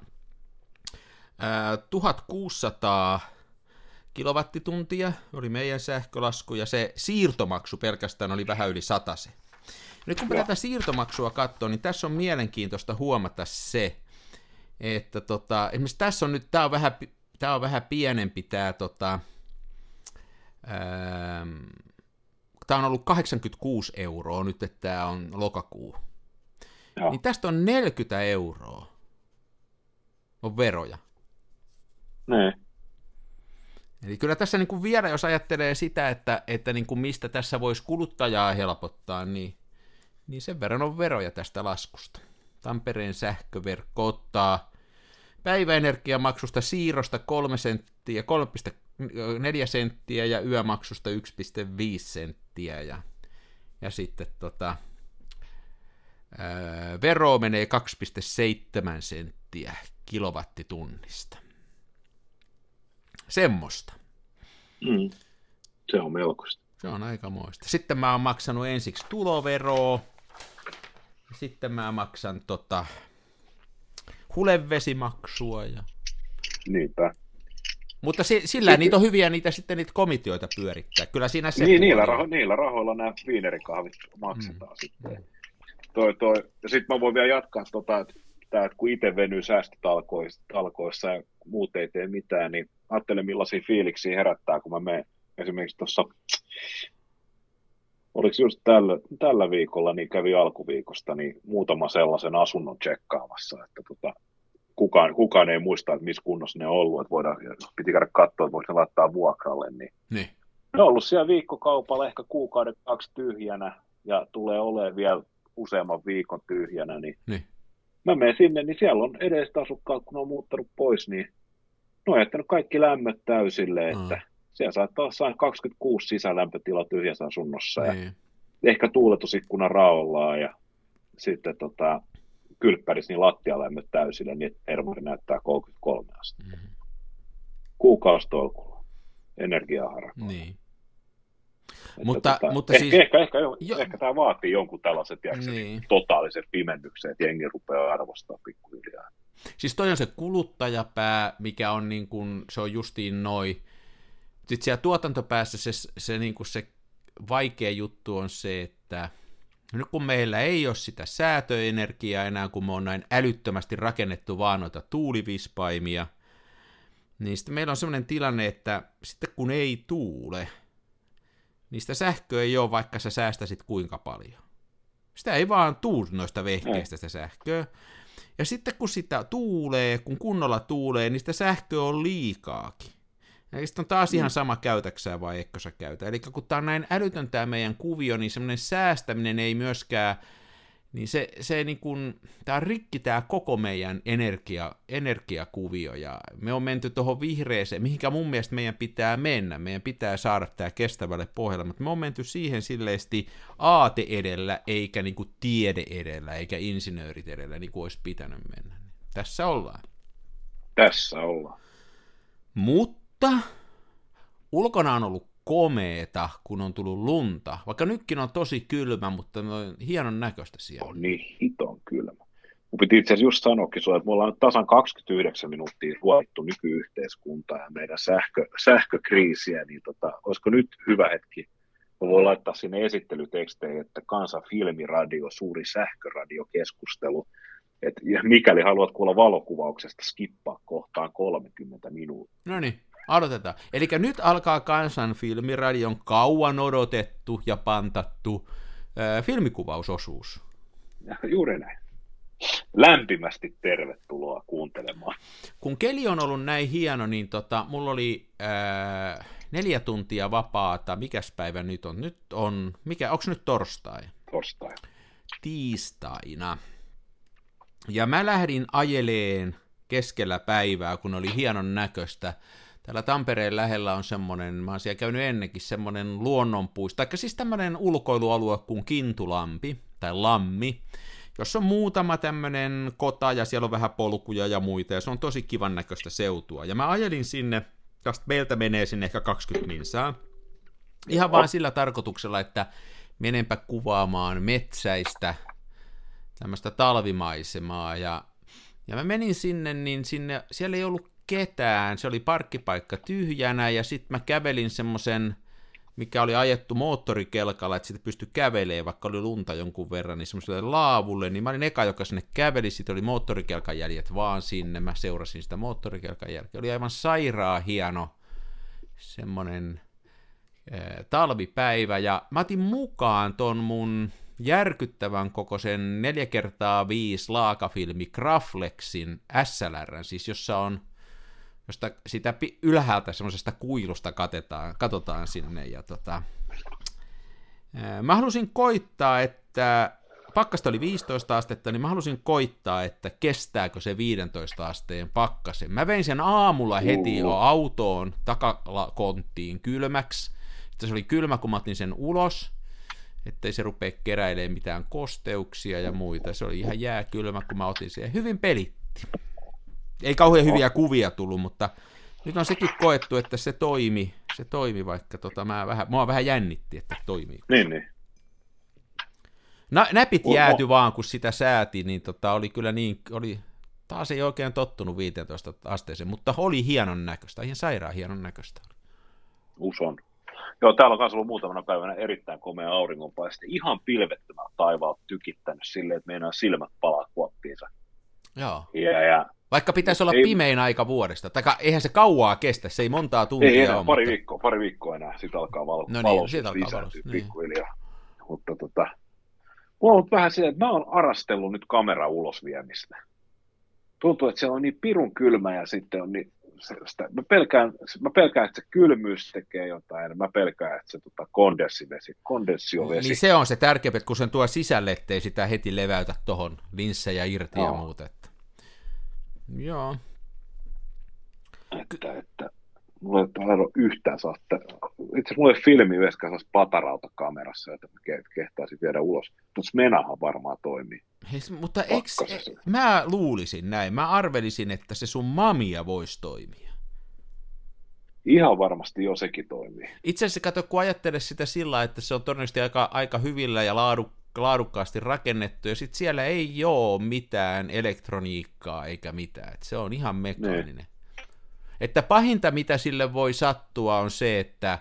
ää, 1600 kilowattituntia oli meidän sähkölasku, ja se siirtomaksu pelkästään oli vähän yli se. Nyt kun tätä siirtomaksua katsoo, niin tässä on mielenkiintoista huomata se, että tota, esimerkiksi tässä on nyt, tämä on vähän, tämä on vähän pienempi tämä, tota, ää, tämä on ollut 86 euroa nyt, että tämä on lokakuu. Joo. Niin tästä on 40 euroa on veroja. Ne. Eli kyllä tässä niin kuin vielä, jos ajattelee sitä, että, että niin kuin mistä tässä voisi kuluttajaa helpottaa, niin, niin sen verran on veroja tästä laskusta. Tampereen sähköverkko ottaa päiväenergiamaksusta siirrosta 3 senttiä, 3,4 senttiä ja yömaksusta 1,5 senttiä ja, ja sitten tota, ää, vero menee 2,7 senttiä kilowattitunnista. Semmosta. Mm. Se on melkoista. Se on aika moista. Sitten mä oon maksanut ensiksi tuloveroa, sitten mä maksan tota, hulevesimaksua. Ja... Niinpä. Mutta si- sillä sitten... niitä on hyviä niitä sitten niitä komiteoita pyörittää. Kyllä siinä se niin, niillä, raho- niillä rahoilla nämä viinerikahvit maksetaan mm. sitten. Toi, toi. Ja sitten mä voin vielä jatkaa, tota, että, että kun itse venyy säästötalkoissa ja muut ei tee mitään, niin ajattelen millaisia fiiliksiä herättää, kun mä menen esimerkiksi tuossa, oliko just tällä, tällä viikolla, niin kävi alkuviikosta, niin muutama sellaisen asunnon tsekkaamassa, että tota, kukaan, kukaan ei muista, että missä kunnossa ne on ollut, että voidaan, piti käydä katsoa, että voiko ne laittaa vuokralle, niin, niin. ne on ollut siellä viikkokaupalla ehkä kuukauden kaksi tyhjänä, ja tulee olemaan vielä useamman viikon tyhjänä, niin, niin. mä menen sinne, niin siellä on edestä asukkaat, kun ne on muuttanut pois, niin ne on jättänyt kaikki lämmöt täysille, että mm. siellä saattaa olla 26 sisälämpötila tyhjässä asunnossa, niin. ja ehkä tuuletusikkunan raollaan, ja sitten tota, kylppärissä niin lattialämmöt täysille, niin Ermari näyttää 33 asti. Mm-hmm. Kuukausitolkulla energiaharakolla. Niin. mutta, tota, mutta ehkä, siis... ehkä, ehkä, jo... ehkä tämä vaatii jonkun tällaisen tiedätkö, niin. totaalisen pimennyksen, että jengi rupeaa arvostaa pikkuhiljaa. Siis toi on se kuluttajapää, mikä on niin kuin, se on justiin noin. Sitten siellä tuotantopäässä se, se, niin kuin se vaikea juttu on se, että nyt kun meillä ei ole sitä säätöenergiaa enää, kun me on näin älyttömästi rakennettu vaan noita tuulivispaimia, niin sitten meillä on sellainen tilanne, että sitten kun ei tuule, niin sitä sähköä ei ole, vaikka sä säästäisit kuinka paljon. Sitä ei vaan tuu noista vehkeistä sitä sähköä. Ja sitten kun sitä tuulee, kun kunnolla tuulee, niin sitä sähköä on liikaakin. Ja sitten on taas ihan mm. sama käytäksää vai eikö sä käytä. Eli kun tämä on näin älytön tämä meidän kuvio, niin semmoinen säästäminen ei myöskään, niin se, se niin kuin, tämä rikki tämä koko meidän energia, energiakuvio, ja me on menty tuohon vihreeseen, mihinkä mun mielestä meidän pitää mennä, meidän pitää saada tämä kestävälle pohjalle, mutta me on menty siihen silleesti aate edellä, eikä niin kuin tiede edellä, eikä insinöörit edellä, niin kuin olisi pitänyt mennä. Tässä ollaan. Tässä ollaan. Mutta mutta ulkona on ollut komeeta, kun on tullut lunta. Vaikka nytkin on tosi kylmä, mutta on hienon näköistä siellä. On niin hiton kylmä. Mun piti itse asiassa just sanoakin sulle, että me ollaan nyt tasan 29 minuuttia ruoittu nykyyhteiskuntaa ja meidän sähkö, sähkökriisiä, niin tota, olisiko nyt hyvä hetki? Mä voin laittaa sinne esittelyteksteihin, että kansan filmiradio, suuri sähköradiokeskustelu, et mikäli haluat kuulla valokuvauksesta, skippaa kohtaan 30 minuuttia. No niin. Aloitetaan. Eli nyt alkaa Kansan filmiradion kauan odotettu ja pantattu äh, filmikuvausosuus. Juuri näin. Lämpimästi tervetuloa kuuntelemaan. Kun keli on ollut näin hieno, niin tota, mulla oli äh, neljä tuntia vapaata. Mikäs päivä nyt on? Nyt on, mikä, onko nyt torstai? Torstai. Tiistaina. Ja mä lähdin ajeleen keskellä päivää, kun oli hienon näköistä. Täällä Tampereen lähellä on semmoinen, mä oon siellä käynyt ennenkin, semmoinen luonnonpuisto, tai siis tämmöinen ulkoilualue kuin Kintulampi, tai Lammi, jossa on muutama tämmöinen kota, ja siellä on vähän polkuja ja muita, ja se on tosi kivan näköistä seutua. Ja mä ajelin sinne, tästä meiltä menee sinne ehkä 20 minsaa, ihan vaan sillä tarkoituksella, että menenpä kuvaamaan metsäistä tämmöistä talvimaisemaa, ja ja mä menin sinne, niin sinne, siellä ei ollut ketään, se oli parkkipaikka tyhjänä, ja sitten mä kävelin semmoisen, mikä oli ajettu moottorikelkalla, että sitten pystyi kävelemään, vaikka oli lunta jonkun verran, niin semmoiselle laavulle, niin mä olin eka, joka sinne käveli, sitten oli moottorikelkan jäljet vaan sinne, mä seurasin sitä moottorikelkan jälkeä, oli aivan sairaan hieno semmoinen talvipäivä, ja mä otin mukaan ton mun järkyttävän kokoisen 4 kertaa 5 laakafilmi Graflexin SLR, siis jossa on josta sitä ylhäältä semmoisesta kuilusta katetaan, katsotaan sinne. Ja tota, mä halusin koittaa, että pakkasta oli 15 astetta, niin mä halusin koittaa, että kestääkö se 15 asteen pakkasen. Mä vein sen aamulla heti jo autoon takakonttiin kylmäksi. Sitten se oli kylmä, kun mä otin sen ulos ettei se rupea keräilemään mitään kosteuksia ja muita. Se oli ihan jääkylmä, kun mä otin sen. Hyvin pelitti. Ei kauhean hyviä kuvia tullut, mutta nyt on sekin koettu, että se toimi, se toimi vaikka tota, mä vähän, mua vähän jännitti, että toimii. Niin, niin. Na, näpit jääty vaan, kun sitä sääti, niin tota, oli kyllä niin, oli, taas ei oikein tottunut 15 asteeseen, mutta oli hienon näköistä, ihan sairaan hienon näköistä. Uson. Joo, täällä on myös ollut muutamana päivänä erittäin komea auringonpaiste. Ihan pilvettömän taivaalta tykittänyt silleen, että meinaa silmät palaa kuoppiinsa. Joo. Ja, ja, Vaikka pitäisi olla ei, pimein aika vuodesta. Tai eihän se kauaa kestä, se ei montaa tuntia ei enää, ole. pari, mutta... viikkoa, pari viikkoa enää, sitten alkaa valo, no niin, siitä alkaa pikkuhiljaa. Niin. Mutta tota, mulla on ollut vähän se, että mä oon arastellut nyt kamera ulos viemistä. Tuntuu, että se on niin pirun kylmä ja sitten on niin sitä, mä, pelkään, mä pelkään, että se kylmyys tekee jotain, mä pelkään, että se tota, kondenssivesi, kondenssiovesi. Niin se on se tärkeä, että kun sen tuo sisälle, ettei sitä heti leväytä tuohon linssejä irti no. ja muuta. Että... Joo. Että, että mulla ei ole yhtään saa, itse mulla ei filmi myöskään saisi patarauta kamerassa, että mä kehtaisin viedä ulos, mutta Smenahan varmaan toimii. Hei, mutta eks, e, mä luulisin näin, mä arvelisin, että se sun mamia voisi toimia. Ihan varmasti jo sekin toimii. Itse asiassa kato, kun ajattelee sitä sillä, että se on todennäköisesti aika, aika hyvillä ja laadu, laadukkaasti rakennettu, ja sitten siellä ei ole mitään elektroniikkaa eikä mitään, että se on ihan mekaaninen. Ne. Että pahinta, mitä sille voi sattua, on se, että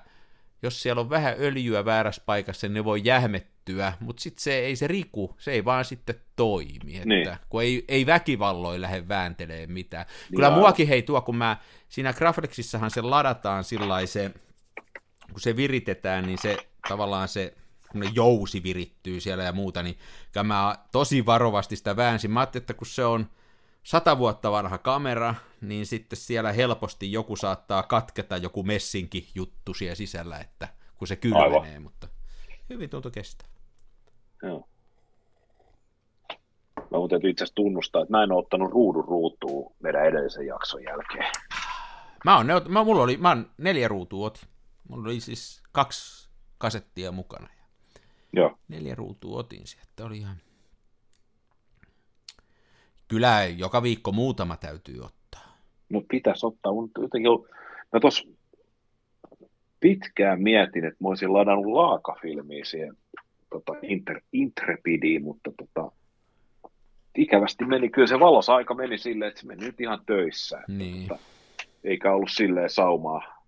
jos siellä on vähän öljyä väärässä paikassa, niin ne voi jähmettyä, mutta sitten se ei se riku, se ei vaan sitten toimi, että niin. kun ei, ei väkivalloin lähde vääntelee mitään. Niin Kyllä muakin hei tuo, kun mä, siinä Graflexissahan se ladataan sillä se, kun se viritetään, niin se tavallaan se jousi virittyy siellä ja muuta, niin mä tosi varovasti sitä väänsin. Mä ajattelin, että kun se on sata vuotta vanha kamera, niin sitten siellä helposti joku saattaa katketa joku messinki juttu siellä sisällä, että kun se kylmenee, Aivan. mutta hyvin tuntuu kestää. Joo. Mä mun täytyy itse asiassa tunnustaa, että mä en ole ottanut ruudun ruutuun meidän edellisen jakson jälkeen. Mä oon, mä, mulla oli, mä oon neljä ruutua otin. Mulla oli siis kaksi kasettia mukana. Joo. Neljä ruutua otin sieltä, oli ihan Kyllä joka viikko muutama täytyy ottaa. No pitäisi ottaa, mutta jotenkin mä tuossa pitkään mietin, että mä olisin ladannut laakafilmiä siihen tota, inter, Intrepidiin, mutta tota, ikävästi meni, kyllä se valosaika meni silleen, että se meni nyt ihan töissä. Niin. Mutta, eikä ollut silleen saumaa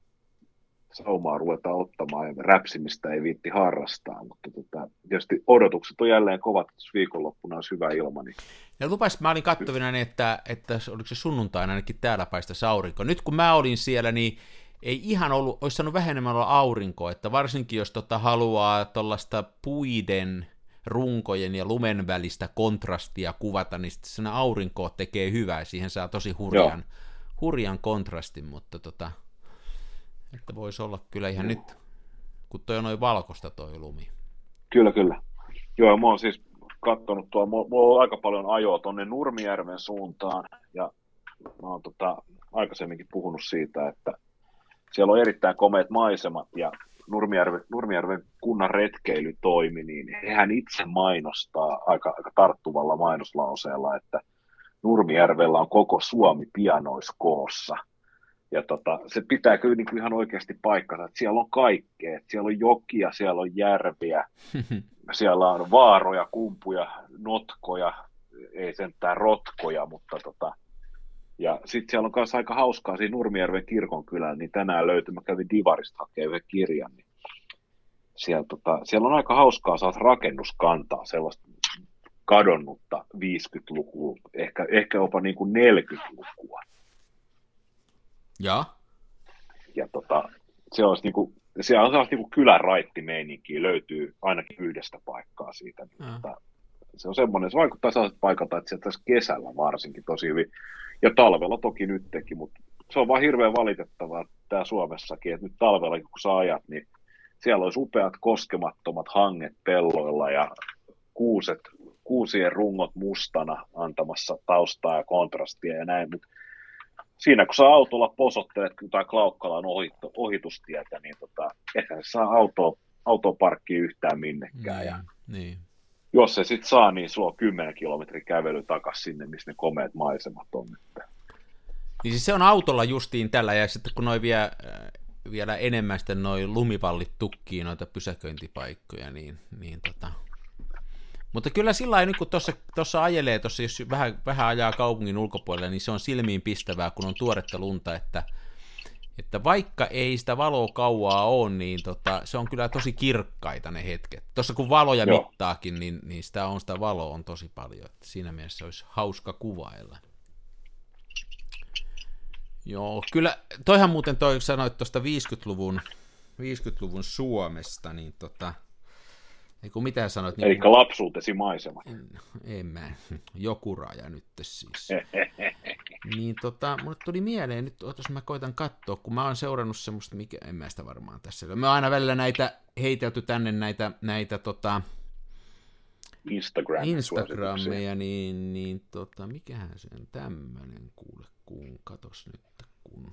saumaa ruveta ottamaan ja räpsimistä ei viitti harrastaa, mutta tota, tietysti odotukset on jälleen kovat, että viikonloppuna olisi hyvä ilma. Niin... Ja lupas, mä olin kattavina, niin että, että oliko se sunnuntaina ainakin täällä paista aurinko. Nyt kun mä olin siellä, niin ei ihan ollut, olisi saanut vähän enemmän olla aurinkoa, että varsinkin jos tota haluaa tuollaista puiden, runkojen ja lumen välistä kontrastia kuvata, niin sitten aurinko tekee hyvää, siihen saa tosi hurjan, hurjan kontrastin, mutta tota, että voisi olla kyllä ihan nyt, kun toi on noin valkoista toi lumi. Kyllä, kyllä. Joo, mä oon siis katsonut tuo, mulla on aika paljon ajoa tuonne Nurmijärven suuntaan, ja mä oon tota, aikaisemminkin puhunut siitä, että siellä on erittäin komeat maisemat, ja Nurmijärven, Nurmijärven kunnan retkeilytoimi, niin hehän itse mainostaa aika, aika tarttuvalla mainoslauseella, että Nurmijärvellä on koko Suomi pianoiskoossa. Ja tota, se pitää kyllä niin kuin ihan oikeasti paikkansa, että siellä on kaikkea. Että siellä on jokia, siellä on järviä, (laughs) siellä on vaaroja, kumpuja, notkoja, ei sentään rotkoja, mutta tota, ja sitten siellä on myös aika hauskaa siinä Nurmijärven kirkonkylällä, niin tänään löytyi, mä kävin Divarista hakemaan yhden kirjan, niin siellä, tota, siellä on aika hauskaa saada rakennuskantaa, sellaista kadonnutta 50-lukua, ehkä, ehkä jopa niin kuin 40-lukua. Ja? Ja tota, se olisi niin kuin, siellä on sellaista niin kylän raittimeininkiä, löytyy ainakin yhdestä paikkaa siitä. Niin, tota, se on semmoinen, se vaikuttaa sellaiset paikalta, että se kesällä varsinkin tosi hyvin ja talvella toki nytkin, mutta se on vaan hirveän valitettavaa tämä Suomessakin, että nyt talvella kun sä ajat, niin siellä olisi upeat koskemattomat hanget pelloilla ja kuuset, kuusien rungot mustana antamassa taustaa ja kontrastia ja näin, mutta siinä kun sä autolla posottelet tai Klaukkalan ohito, ohitustietä, niin tota, eihän saa autoa, autoparkkiin yhtään minnekään. Niin, ja niin jos se sitten saa, niin sulla on 10 kilometrin kävely takaisin sinne, missä ne komeat maisemat on. Niin siis se on autolla justiin tällä, ja sitten kun noin vie, äh, vielä enemmän sitten noin lumipallit tukkii noita pysäköintipaikkoja, niin, niin tota... Mutta kyllä sillä lailla, nyt kun tuossa ajelee, tossa, jos vähän, vähän ajaa kaupungin ulkopuolelle, niin se on silmiin pistävää, kun on tuoretta lunta, että että vaikka ei sitä valoa kauaa ole, niin tota, se on kyllä tosi kirkkaita ne hetket. Tuossa kun valoja Joo. mittaakin, niin, niin sitä on sitä valoa on tosi paljon. Että siinä mielessä olisi hauska kuvailla. Joo, kyllä, toihan muuten toi sanoit tuosta 50-luvun, 50-luvun Suomesta, niin tota, ei kun mitä sanoit. Niin Eli lapsuutesi maisemat. En, en mä, joku raja nyt siis. (laughs) niin tota, mulle tuli mieleen, nyt otas mä koitan katsoa, kun mä oon seurannut semmoista, mikä, en mä sitä varmaan tässä. Me on aina välillä näitä heitelty tänne näitä, näitä tota, Instagram Instagrameja, niin, niin tota, mikähän se on tämmönen, kuule, kun katos nyt, kun...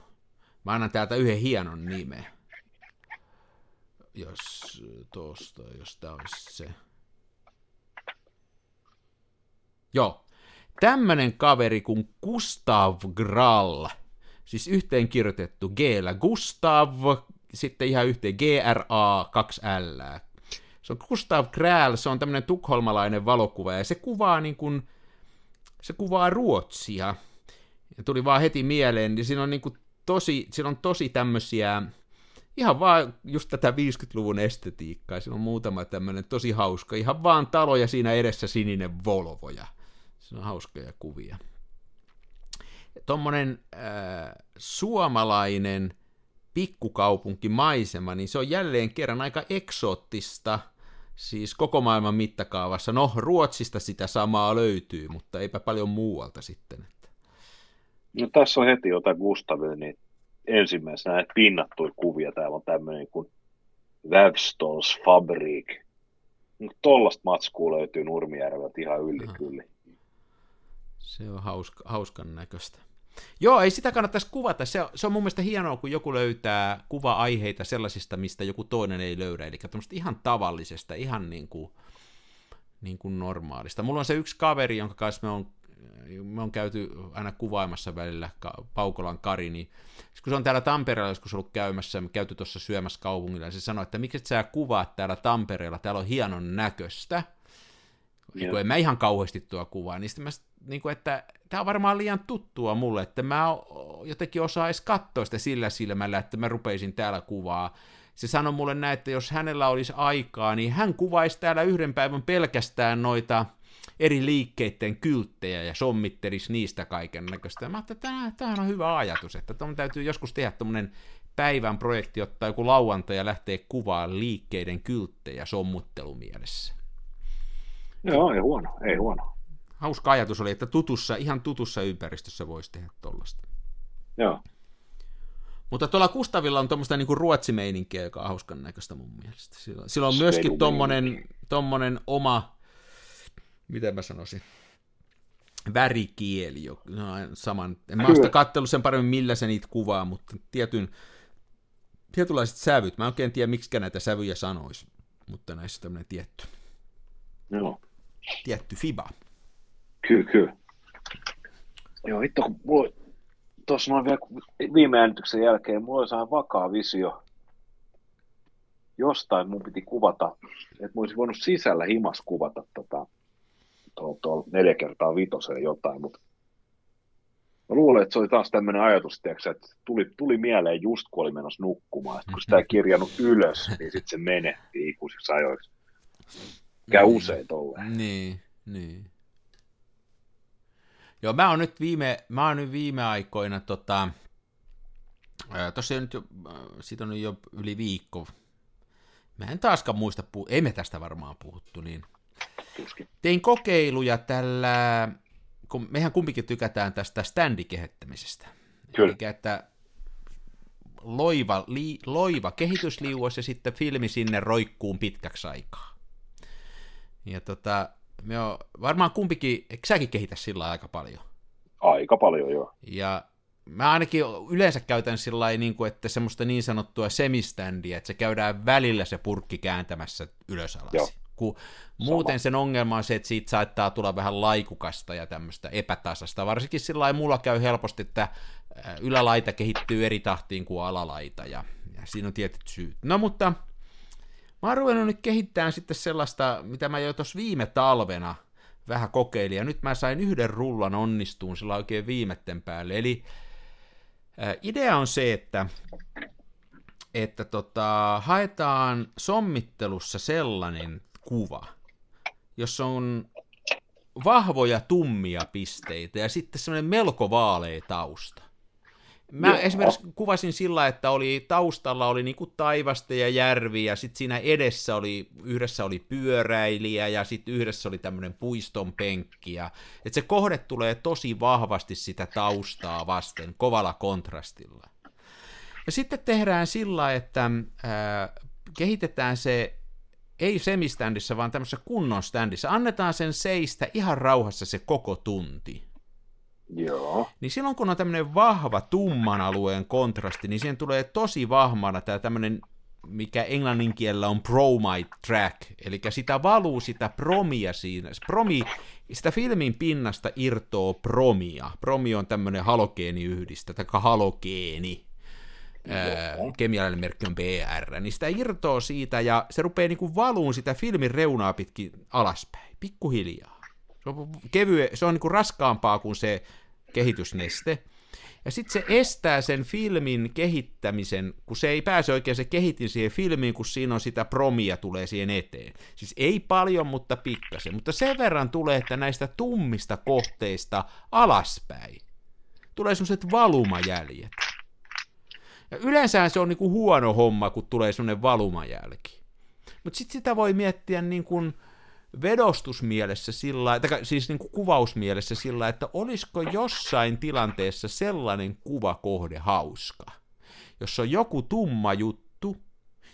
Mä annan täältä yhden hienon nimen jos tuosta, jos tämä olisi se. Joo. Tämmönen kaveri kuin Gustav Grall, siis yhteen kirjoitettu g Gustav, sitten ihan yhteen G-R-A 2 L. Se on Gustav Grall, se on tämmöinen tukholmalainen valokuva, ja se kuvaa niin kuin, se kuvaa Ruotsia. Ja tuli vaan heti mieleen, niin siinä on niin kuin tosi, siinä on tosi tämmöisiä, ihan vaan just tätä 50-luvun estetiikkaa. Siinä on muutama tämmöinen tosi hauska, ihan vaan taloja siinä edessä sininen Volvo ja se on hauskoja kuvia. Tuommoinen äh, suomalainen pikkukaupunkimaisema, niin se on jälleen kerran aika eksoottista, siis koko maailman mittakaavassa. No, Ruotsista sitä samaa löytyy, mutta eipä paljon muualta sitten. No tässä on heti jotain Gustaville, niin ensimmäisenä pinnattuja kuvia. Täällä on tämmöinen kuin Webstons Fabrik. Tollasta matskua löytyy Nurmijärveltä ihan yli kyllä. Se on hauska, hauskan näköistä. Joo, ei sitä kannattaisi kuvata. Se on, se on mun mielestä hienoa, kun joku löytää kuva-aiheita sellaisista, mistä joku toinen ei löydä. Eli ihan tavallisesta, ihan niin kuin, niin kuin normaalista. Mulla on se yksi kaveri, jonka kanssa me on me on käyty aina kuvaamassa välillä Paukolan Kari, niin kun se on täällä Tampereella joskus ollut käymässä, me käyty tuossa syömässä kaupungilla, ja se sanoi, että miksi et sä kuvaat täällä Tampereella, täällä on hienon näköistä, niin en mä ihan kauheasti tuo kuvaa, niin sitten mä, niin kuin, että tämä on varmaan liian tuttua mulle, että mä jotenkin osaa edes katsoa sitä sillä silmällä, että mä rupeisin täällä kuvaa. Se sanoi mulle näin, että jos hänellä olisi aikaa, niin hän kuvaisi täällä yhden päivän pelkästään noita eri liikkeiden kylttejä ja sommittelisi niistä kaiken näköistä. Mä ajattelin, että tämä on hyvä ajatus, että tuon täytyy joskus tehdä tuommoinen päivän projekti ottaa joku lauantai ja lähtee kuvaan liikkeiden kylttejä sommuttelumielessä. Joo, ei huono, ei huono. Hauska ajatus oli, että tutussa, ihan tutussa ympäristössä voisi tehdä tollasta. Joo. Mutta tuolla Kustavilla on tuommoista niinku ruotsimeininkiä, joka on hauskan näköistä mun mielestä. Sillä, sillä on myöskin tommonen, tommonen oma, miten mä sanoisin, värikieli, jo, no, saman, en mä ole kattellut sen paremmin, millä se niitä kuvaa, mutta tietyn, tietynlaiset sävyt, mä en oikein tiedä, miksi näitä sävyjä sanoisi, mutta näissä tämmöinen tietty, Joo. tietty fiba. Kyllä, kyllä. Joo, hitto, kun mulla tuossa noin vielä viime äänityksen jälkeen, mulla oli vakaa visio jostain, mun piti kuvata, että mä olisin voinut sisällä himas kuvata tota, tuolla, neljä kertaa vitoseen jotain, mutta mä luulen, että se oli taas tämmöinen ajatus, tiiäks, että tuli, tuli mieleen just kun oli menossa nukkumaan, että kun sitä ei kirjannut ylös, niin sitten se menetti ikuisiksi ajoiksi. Käy niin. usein tolleen. Niin, niin. Joo, mä oon nyt viime, mä oon nyt viime aikoina, tota, tuossa nyt jo, siitä on jo yli viikko, mä en taaskaan muista, puh- ei me tästä varmaan puhuttu, niin Tuskin. tein kokeiluja tällä, kun mehän kumpikin tykätään tästä standikehittämisestä. Kyllä. Eli että loiva, li, loiva kehitysliuos ja sitten filmi sinne roikkuun pitkäksi aikaa. Ja tota, me on, varmaan kumpikin, eikö säkin kehitä sillä aika paljon? Aika paljon, joo. Ja mä ainakin yleensä käytän sillä niin kuin, että semmoista niin sanottua semiständiä, että se käydään välillä se purkki kääntämässä ylös alas. Kun muuten sen ongelma on se, että siitä saattaa tulla vähän laikukasta ja tämmöistä epätasasta. Varsinkin sillä lailla mulla käy helposti, että ylälaita kehittyy eri tahtiin kuin alalaita, ja, ja siinä on tietyt syyt. No mutta mä oon ruvennut nyt kehittämään sitten sellaista, mitä mä jo tuossa viime talvena vähän kokeilin, ja nyt mä sain yhden rullan onnistuun sillä oikein viimetten päälle. Eli ää, idea on se, että, että tota, haetaan sommittelussa sellainen kuva, jossa on vahvoja tummia pisteitä ja sitten semmoinen melko vaalea tausta. Mä Joo. esimerkiksi kuvasin sillä, että oli taustalla oli niinku taivasta ja järvi, ja sitten siinä edessä oli, yhdessä oli pyöräilijä, ja sitten yhdessä oli tämmöinen puiston penkki, ja että se kohde tulee tosi vahvasti sitä taustaa vasten, kovalla kontrastilla. Ja sitten tehdään sillä, että ää, kehitetään se ei semistäändissä, vaan tämmöisessä kunnon standissa. Annetaan sen seistä ihan rauhassa se koko tunti. Joo. Niin silloin kun on tämmöinen vahva tumman alueen kontrasti, niin siihen tulee tosi vahvana tämä tämmöinen, mikä englannin kielellä on bromide track, eli sitä valuu sitä promia siinä. Promi, sitä filmin pinnasta irtoo promia. Promi on tämmöinen halogeeniyhdistä, tai halogeeni, ää, kemiallinen merkki on BR, niin sitä irtoo siitä ja se rupeaa niinku valuun sitä filmin reunaa pitkin alaspäin, pikkuhiljaa. Se on, kevye, se on niinku raskaampaa kuin se kehitysneste. Ja sitten se estää sen filmin kehittämisen, kun se ei pääse oikein se kehitin siihen filmiin, kun siinä on sitä promia tulee siihen eteen. Siis ei paljon, mutta pikkasen. Mutta sen verran tulee, että näistä tummista kohteista alaspäin tulee semmoiset valumajäljet. Ja yleensä se on niinku huono homma, kun tulee semmoinen valumajälki. Mutta sitten sitä voi miettiä niin kuin vedostusmielessä sillä tai siis niin kuin kuvausmielessä sillä että olisiko jossain tilanteessa sellainen kuvakohde hauska, jossa on joku tumma juttu,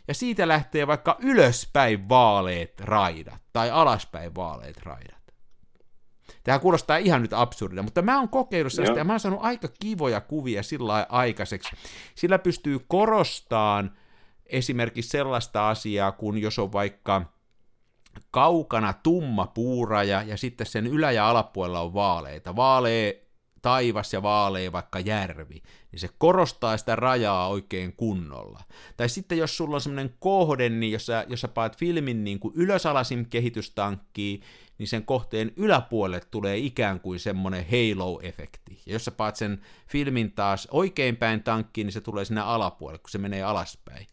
ja siitä lähtee vaikka ylöspäin vaaleet raidat, tai alaspäin vaaleet raidat. Tämä kuulostaa ihan nyt absurdia, mutta mä oon kokeillut sitä, ja mä oon saanut aika kivoja kuvia sillä aikaiseksi. Sillä pystyy korostamaan esimerkiksi sellaista asiaa, kun jos on vaikka kaukana tumma puuraja ja sitten sen ylä- ja alapuolella on vaaleita. Vaalea taivas ja vaalea vaikka järvi, niin se korostaa sitä rajaa oikein kunnolla. Tai sitten jos sulla on semmoinen kohde, niin jos sä, jos sä paat filmin niin kuin ylösalasin kehitystankkiin, niin sen kohteen yläpuolelle tulee ikään kuin semmoinen halo-efekti. Ja jos sä paat sen filmin taas oikeinpäin tankkiin, niin se tulee sinne alapuolelle, kun se menee alaspäin.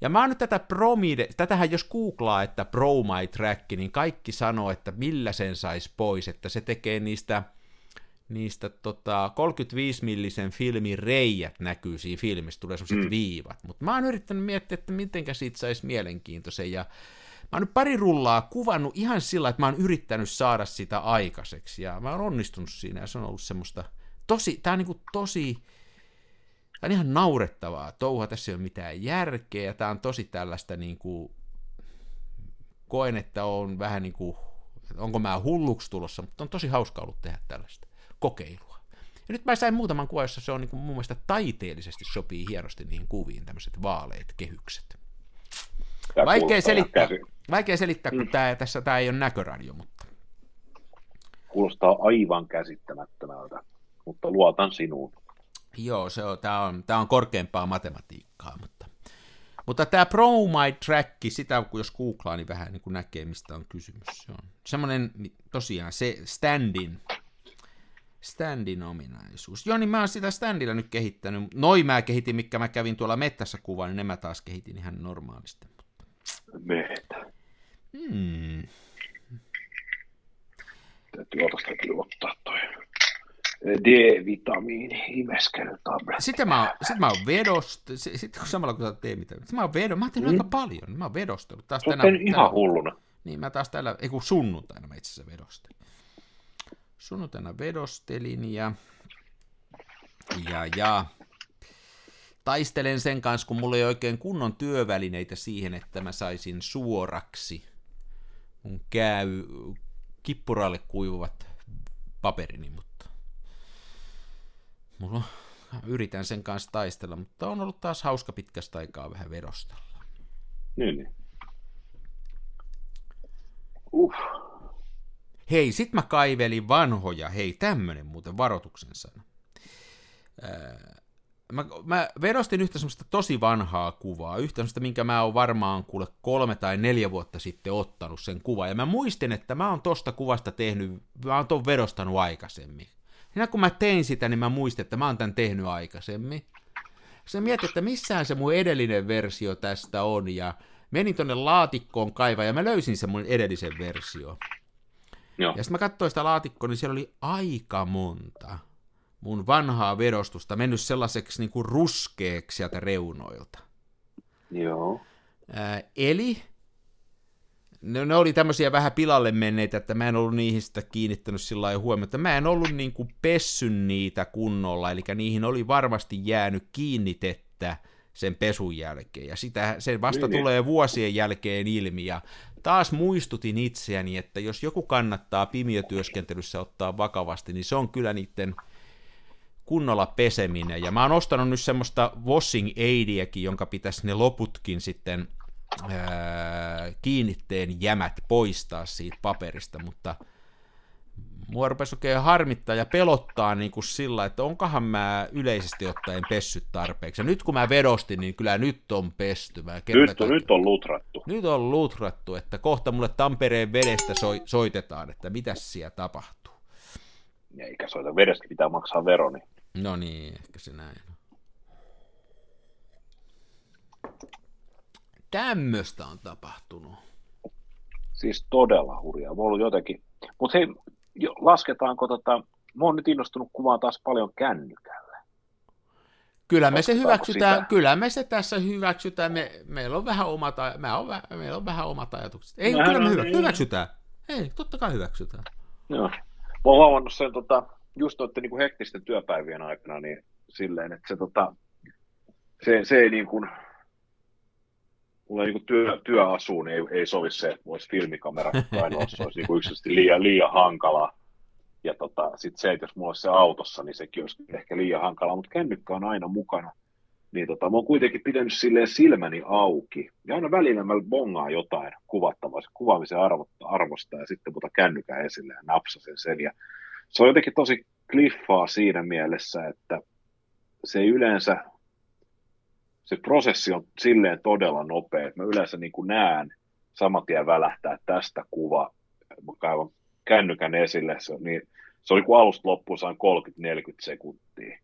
Ja mä oon nyt tätä promide, tätähän jos googlaa, että bromide track, niin kaikki sanoo, että millä sen saisi pois, että se tekee niistä niistä tota, 35-millisen filmin reijät näkyy siinä filmissä, tulee sellaiset mm. viivat. Mutta mä oon yrittänyt miettiä, että mitenkä siitä saisi mielenkiintoisen, ja oon nyt pari rullaa kuvannut ihan sillä, että mä oon yrittänyt saada sitä aikaiseksi, ja mä oon onnistunut siinä, ja se on ollut semmoista tosi, tää on niinku tosi, tää on ihan naurettavaa touhua, tässä ei ole mitään järkeä, ja tää on tosi tällaista niinku, koen, että on vähän niinku, onko mä hulluksi tulossa, mutta on tosi hauska ollut tehdä tällaista kokeilua. Ja nyt mä sain muutaman kuvan, jossa se on niin kuin, mun mielestä taiteellisesti sopii hienosti niihin kuviin, tämmöiset vaaleet kehykset. Vaikea selittää, vaikea selittää, kun mm. tää, tässä tämä ei ole näköradio, mutta... Kuulostaa aivan käsittämättömältä, mutta luotan sinuun. Joo, se on, tämä on, tää on korkeampaa matematiikkaa, mutta, mutta tämä Pro My Track, sitä kun jos googlaa, niin vähän niin kuin näkee, mistä on kysymys. Se on semmoinen tosiaan se standin Standin ominaisuus. Joo, niin mä oon sitä standilla nyt kehittänyt. Noi mä kehitin, mikä mä kävin tuolla mettässä kuvaan, niin ne mä taas kehitin ihan normaalisti. Metä. Hmm. Täytyy ottaa kyllä ottaa toi D-vitamiini imeskelytabletti. Sitten mä, sit mä oon vedost, sitten kun samalla kun sä teet mitä, sitten mä oon vedo, mä oon tehnyt mm. aika paljon, mä oon vedostellut. Taas tänään, ihan tänään, hulluna. Niin, mä taas täällä, ei kun sunnuntaina mä itse asiassa vedostelin sunnuntaina vedostelin ja, ja, ja taistelen sen kanssa, kun mulla ei oikein kunnon työvälineitä siihen, että mä saisin suoraksi mun käy kippuralle kuivuvat paperini, mutta mulla yritän sen kanssa taistella, mutta on ollut taas hauska pitkästä aikaa vähän vedostella. Niin, niin. Uh. Hei, sit mä kaivelin vanhoja, hei, tämmönen muuten varoituksen sana. Mä, mä vedostin yhtä semmoista tosi vanhaa kuvaa, yhtä semmoista, minkä mä oon varmaan kuule kolme tai neljä vuotta sitten ottanut sen kuvan. Ja mä muistin, että mä oon tosta kuvasta tehnyt, mä oon ton vedostanut aikaisemmin. Ja kun mä tein sitä, niin mä muistin, että mä oon tän tehnyt aikaisemmin. Se mietin, että missään se mun edellinen versio tästä on, ja menin tonne laatikkoon kaiva ja mä löysin sen mun edellisen versio. Joo. Ja sitten mä katsoin sitä laatikkoa, niin siellä oli aika monta mun vanhaa vedostusta mennyt sellaiseksi niin kuin ruskeaksi sieltä reunoilta. Joo. Ää, eli ne, ne oli tämmöisiä vähän pilalle menneitä, että mä en ollut niihin sitä kiinnittänyt sillä lailla huomiota. Mä en ollut niin kuin pessyn niitä kunnolla, eli niihin oli varmasti jäänyt kiinnitettä sen pesun jälkeen. Ja sitä, se vasta niin, niin. tulee vuosien jälkeen ilmi. Ja taas muistutin itseäni, että jos joku kannattaa pimiötyöskentelyssä ottaa vakavasti, niin se on kyllä niiden kunnolla peseminen. Ja mä oon ostanut nyt semmoista washing aidiäkin, jonka pitäisi ne loputkin sitten ää, kiinnitteen jämät poistaa siitä paperista, mutta – mua rupesi oikein harmittaa ja pelottaa niin kuin sillä, että onkohan mä yleisesti ottaen pessyt tarpeeksi. Ja nyt kun mä vedostin, niin kyllä nyt on pesty. Mä nyt, on, nyt on lutrattu. Nyt on lutrattu, että kohta mulle Tampereen vedestä so, soitetaan, että mitä siellä tapahtuu. Eikä soita vedestä, pitää maksaa veroni. No niin, ehkä se näin. Tämmöistä on tapahtunut. Siis todella hurjaa. Mulla on jotenkin... Mutta hei, lasketaanko tota, mä oon nyt innostunut kuvaan taas paljon kännykällä. Kyllä me se hyväksytään, sitä? kyllä me se tässä hyväksytään, me, meillä on vähän omat, me on, meillä on vähän omat ajatukset. Ei, Mähän kyllä me hyvä, niin. hyväksytään. Ei, totta kai hyväksytään. Joo. Mä oon huomannut sen tota, just noiden niin hektisten työpäivien aikana niin silleen, että se, tota, se, se ei niin kuin, mulla niin työ, työasuun niin ei, ei sovi se, että voisi filmikamera (laughs) kainalossa, se olisi niin yksinkertaisesti liian, liian hankalaa. Ja tota, sitten se, että jos mulla olisi se autossa, niin sekin olisi ehkä liian hankalaa, mutta kännykkä on aina mukana. Niin tota, mä oon kuitenkin pitänyt silleen silmäni auki. Ja aina välillä mä bongaan jotain kuvaamisen arvo, arvosta ja sitten puta kännykän esille ja napsasen sen. Ja se on jotenkin tosi kliffaa siinä mielessä, että se yleensä se prosessi on silleen todella nopea, että mä yleensä niin kuin näen saman tien välähtää tästä kuva, mä kaivan kännykän esille, se, niin se oli kuin alusta loppuun saan 30-40 sekuntia.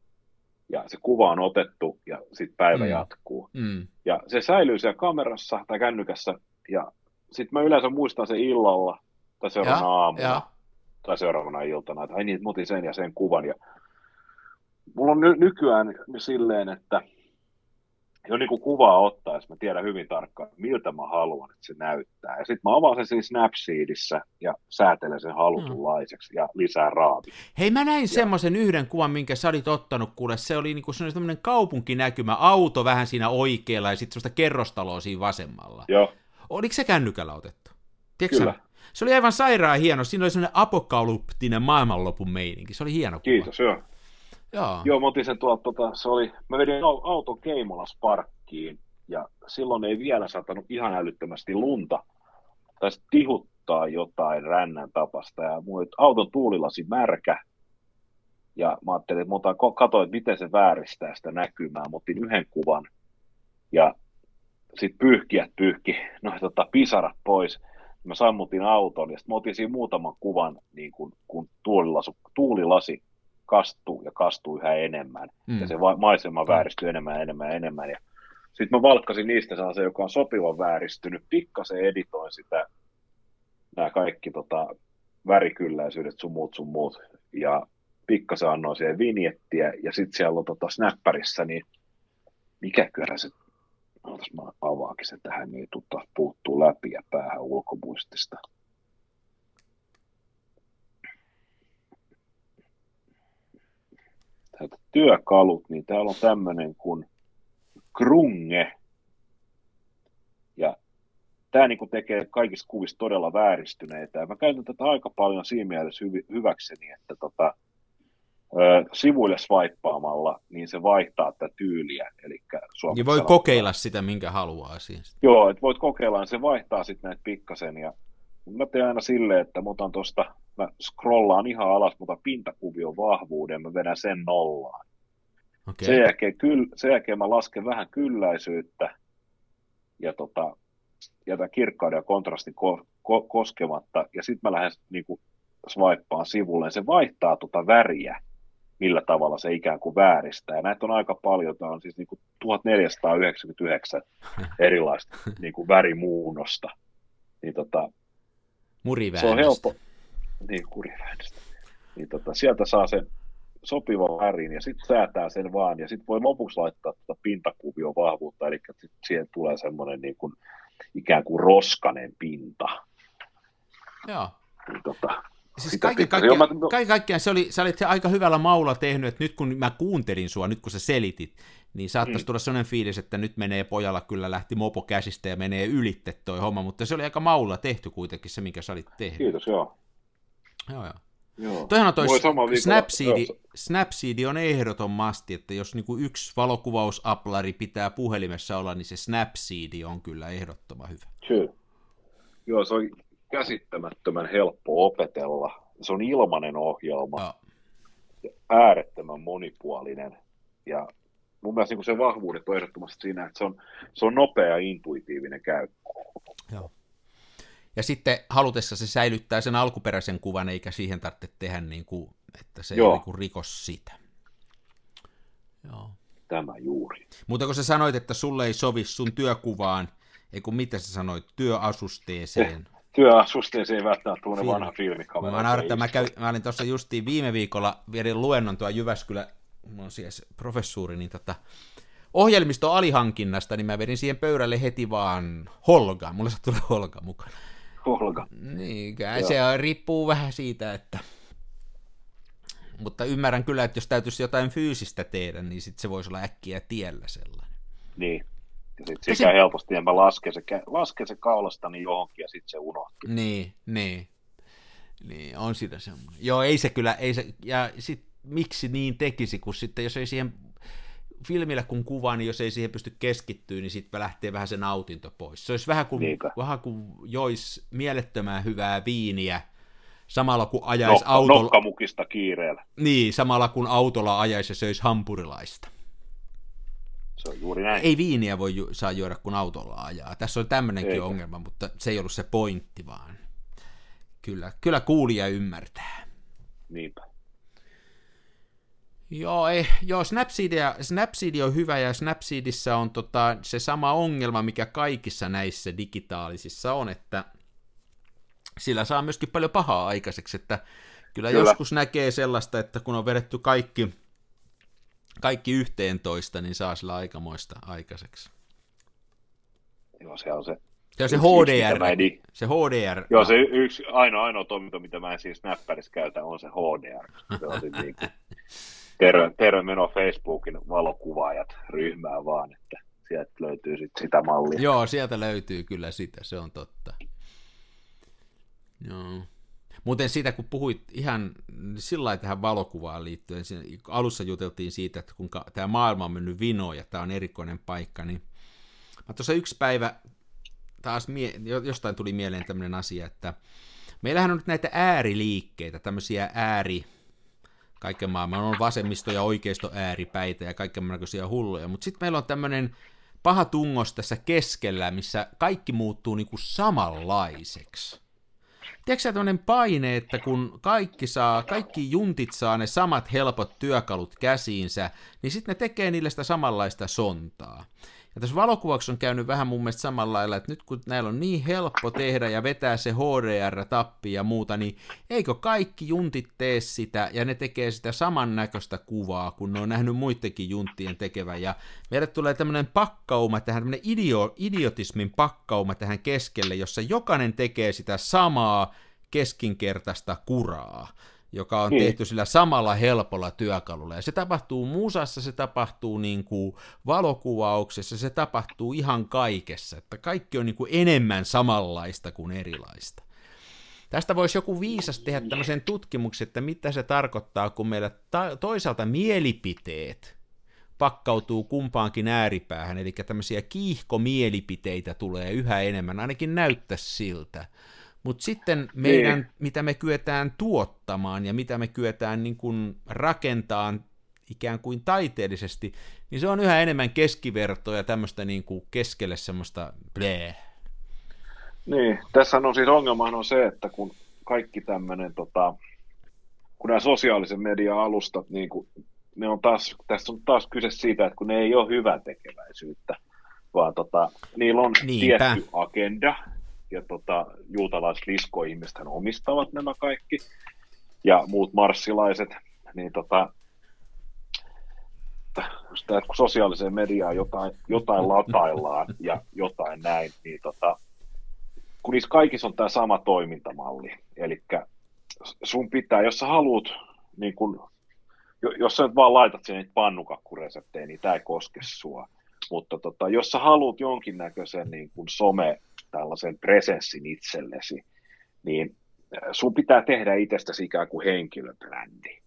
Ja se kuva on otettu ja sitten päivä mm. jatkuu. Mm. Ja se säilyy siellä kamerassa tai kännykässä ja sitten mä yleensä muistan sen illalla tai seuraavana aamulla. Ja. tai seuraavana iltana, että ai niin, mä otin sen ja sen kuvan. Ja mulla on ny- nykyään silleen, että jo niin kuin kuvaa ottaessa mä tiedän hyvin tarkkaan, miltä mä haluan, että se näyttää. Ja sitten mä avaan sen siinä Snapseedissä ja säätelen sen halutunlaiseksi ja lisää raavi. Hei, mä näin semmoisen yhden kuvan, minkä sä olit ottanut, kuule, se oli niinku semmoinen kaupunkinäkymä, auto vähän siinä oikealla ja sitten semmoista kerrostaloa siinä vasemmalla. Joo. Oliko se kännykällä otettu? Tiedätkö Kyllä. Sä? Se oli aivan sairaan hieno, siinä oli semmoinen apokalyptinen maailmanlopun meininki, se oli hieno kuva. Kiitos, joo. Joo. Joo, mä otin sen tuolta, tota, se oli, mä vedin au- auton Keimolas parkkiin ja silloin ei vielä satanut ihan älyttömästi lunta. Taisi tihuttaa jotain rännän tapasta ja oli auton tuulilasi märkä. Ja mä ajattelin, että mä otan, katsoin, että miten se vääristää sitä näkymää. Mä otin yhden kuvan ja sitten pyyhkiät pyyhki noin tota, pisarat pois. Mä sammutin auton ja sitten mä otin siinä muutaman kuvan, niin kun, kun tuulilasi kastuu ja kastuu yhä enemmän. Mm. Ja se maisema vääristyy enemmän ja enemmän ja enemmän. Ja sitten mä valkkasin niistä sellaisen, joka on sopivan vääristynyt. Pikkasen editoin sitä, nämä kaikki tota, värikylläisyydet, sun muut, sun muut. Ja pikkasen annoin siihen vinjettiä. Ja sitten siellä on tota, snapparissa, niin mikä kyllä se Ootas mä avaakin se tähän, niin tutta, puuttuu läpi ja päähän ulkomuistista. Täältä työkalut, niin täällä on tämmöinen kuin krunge. Ja tämä niin tekee kaikista kuvista todella vääristyneitä. Ja mä käytän tätä aika paljon siinä mielessä hyväkseni, että tota, ö, sivuille swipeaamalla, niin se vaihtaa tätä tyyliä. Eli niin voi kokeilla sitä, minkä haluaa siis. Joo, että voit kokeilla, niin se vaihtaa sitten näitä pikkasen. Ja mä teen aina silleen, että mä otan tosta, mä scrollaan ihan alas, mutta pintakuvion vahvuuden, mä vedän sen nollaan. Okay. Sen, jälkeen, kyll, sen jälkeen mä lasken vähän kylläisyyttä ja tota, jätän kirkkauden ja kontrastin ko, ko, koskematta, ja sitten mä lähden niin kuin, swipeaan sivulle, se vaihtaa tota väriä, millä tavalla se ikään kuin vääristää. Ja näitä on aika paljon, tämä on siis niin kuin 1499 erilaista niin kuin värimuunnosta. Niin tota, se on helppo. Niin, kuriväännöstä. Niin tota, sieltä saa sen sopivan värin ja sitten säätää sen vaan ja sitten voi lopuksi laittaa tuota pintakuvion vahvuutta, eli siihen tulee semmoinen niin kuin, ikään kuin roskanen pinta. Joo. Niin, tota, Siis kaiken kaikkiaan, mä... kaiken kaikkiaan se oli, sä olit aika hyvällä maulla tehnyt, että nyt kun mä kuuntelin sua, nyt kun sä selitit, niin saattaisi mm. tulla sellainen fiilis, että nyt menee pojalla kyllä lähti mopo käsistä ja menee ylitte toi homma, mutta se oli aika maulla tehty kuitenkin se, minkä sä olit tehnyt. Kiitos, joo. Joo, joo. Joo. Toihan on toi Snapseed, Snapseed on ehdottomasti, että jos niinku yksi valokuvausaplari pitää puhelimessa olla, niin se Snapseed on kyllä ehdottoman hyvä. Kyllä. Joo, se on käsittämättömän helppo opetella. Se on ilmainen ohjelma, ja. äärettömän monipuolinen ja mun mielestä niin se vahvuudet on ehdottomasti siinä, että se on, se on nopea ja intuitiivinen käyttö. Joo. Ja sitten halutessa se säilyttää sen alkuperäisen kuvan, eikä siihen tarvitse tehdä niin kuin, että se Joo. ei niin rikos sitä. Joo. Tämä juuri. Mutta kun sä sanoit, että sulle ei sovi sun työkuvaan, ei kun mitä sä sanoit, työasusteeseen. Työasusteeseen välttämättä tuonne vanha filmikamera. Mä, mä, mä, käy, mä olin tuossa justiin viime viikolla, vierin luennon tuo Jyväskylä, mulla on siis professuuri, niin tota, ohjelmisto alihankinnasta, niin mä vedin siihen pöydälle heti vaan Holga. Mulla sattuu Holga mukana. Holga. Niin, se riippuu vähän siitä, että... Mutta ymmärrän kyllä, että jos täytyisi jotain fyysistä tehdä, niin sit se voisi olla äkkiä tiellä sellainen. Niin. Ja sitten se käy helposti, ja mä lasken se, lasken se kaulastani johonkin, ja sitten se unohtuu. Niin, niin. Niin, on siinä semmoinen. Joo, ei se kyllä, ei se, ja sitten miksi niin tekisi, kun sitten jos ei siihen filmillä kun kuvaa, niin jos ei siihen pysty keskittyä, niin sitten lähtee vähän se nautinto pois. Se olisi vähän kuin, vähän kuin jois mielettömän hyvää viiniä, samalla kun ajaisi Nokka, autolla... Nokkamukista kiireellä. Niin, samalla kun autolla ajaisi ja söisi hampurilaista. Se on juuri näin. Ei viiniä voi ju- saa juoda, kun autolla ajaa. Tässä on tämmöinenkin Eikä. ongelma, mutta se ei ollut se pointti vaan. Kyllä, kyllä kuulija ymmärtää. Niinpä. Joo, ei, joo Snapseed, Snapseed on hyvä ja Snapseedissä on tota, se sama ongelma, mikä kaikissa näissä digitaalisissa on, että sillä saa myöskin paljon pahaa aikaiseksi, että Kyllä, Kyllä joskus näkee sellaista, että kun on vedetty kaikki, kaikki yhteentoista, niin saa sillä aikamoista aikaiseksi. Joo, se on se. Se on se HDR. Yksi, se HDR. Joo, se yksi ainoa, ainoa toiminto, mitä mä en siis näppärissä käytä, on se HDR. Se on siis niin kuin, (laughs) terve, terve meno Facebookin valokuvaajat ryhmään vaan, että sieltä löytyy sit sitä mallia. Joo, sieltä löytyy kyllä sitä, se on totta. Joo. Muuten siitä, kun puhuit ihan sillä tähän valokuvaan liittyen, alussa juteltiin siitä, että kuinka tämä maailma on mennyt vinoon ja tämä on erikoinen paikka, niin mä tuossa yksi päivä taas mie- jostain tuli mieleen tämmöinen asia, että meillähän on nyt näitä ääriliikkeitä, tämmöisiä ääri, kaiken maailman on vasemmisto- ja oikeisto ääripäitä ja kaikenlaisia hulluja, mutta sitten meillä on tämmöinen paha tungos tässä keskellä, missä kaikki muuttuu niinku samanlaiseksi. Tiedätkö sä tämmöinen paine, että kun kaikki, saa, kaikki juntit saa ne samat helpot työkalut käsiinsä, niin sitten ne tekee niille sitä samanlaista sontaa. Ja tässä valokuvauksessa on käynyt vähän mun mielestä samalla lailla, että nyt kun näillä on niin helppo tehdä ja vetää se HDR-tappi ja muuta, niin eikö kaikki juntit tee sitä ja ne tekee sitä samannäköistä kuvaa, kun ne on nähnyt muidenkin junttien tekevän. Ja meille tulee tämmöinen pakkauma, tähän tämmöinen idio, idiotismin pakkauma tähän keskelle, jossa jokainen tekee sitä samaa keskinkertaista kuraa joka on niin. tehty sillä samalla helpolla työkalulla. Ja se tapahtuu musassa, se tapahtuu niin kuin valokuvauksessa, se tapahtuu ihan kaikessa. Että kaikki on niin kuin enemmän samanlaista kuin erilaista. Tästä voisi joku viisas tehdä tämmöisen tutkimuksen, että mitä se tarkoittaa, kun meillä ta- toisaalta mielipiteet pakkautuu kumpaankin ääripäähän, eli tämmöisiä kiihkomielipiteitä tulee yhä enemmän, ainakin näyttäisi siltä. Mutta sitten meidän, niin. mitä me kyetään tuottamaan ja mitä me kyetään niin kuin rakentamaan ikään kuin taiteellisesti, niin se on yhä enemmän keskivertoa ja tämmöistä niin kuin keskelle semmoista blee. Niin, tässä on siis ongelma on se, että kun kaikki tämmöinen, tota, kun nämä sosiaalisen median alustat, niin kuin, ne on taas, tässä on taas kyse siitä, että kun ne ei ole hyvä tekeväisyyttä, vaan tota, niillä on Niinpä. tietty agenda, ja tota, juutalaiset liskoihmiset omistavat nämä kaikki, ja muut marssilaiset, niin tota, sitä, kun sosiaaliseen mediaan jotain, jotain lataillaan ja jotain näin, niin tota, kun niissä kaikissa on tämä sama toimintamalli, eli sun pitää, jos sä haluat, niin kun, jos sä nyt vaan laitat sinne pannukakkureseptejä, niin tämä ei koske sua. Mutta tota, jos sä haluat jonkinnäköisen niin kun some tällaisen presenssin itsellesi, niin äh, sun pitää tehdä itsestäsi ikään kuin henkilöbrändi.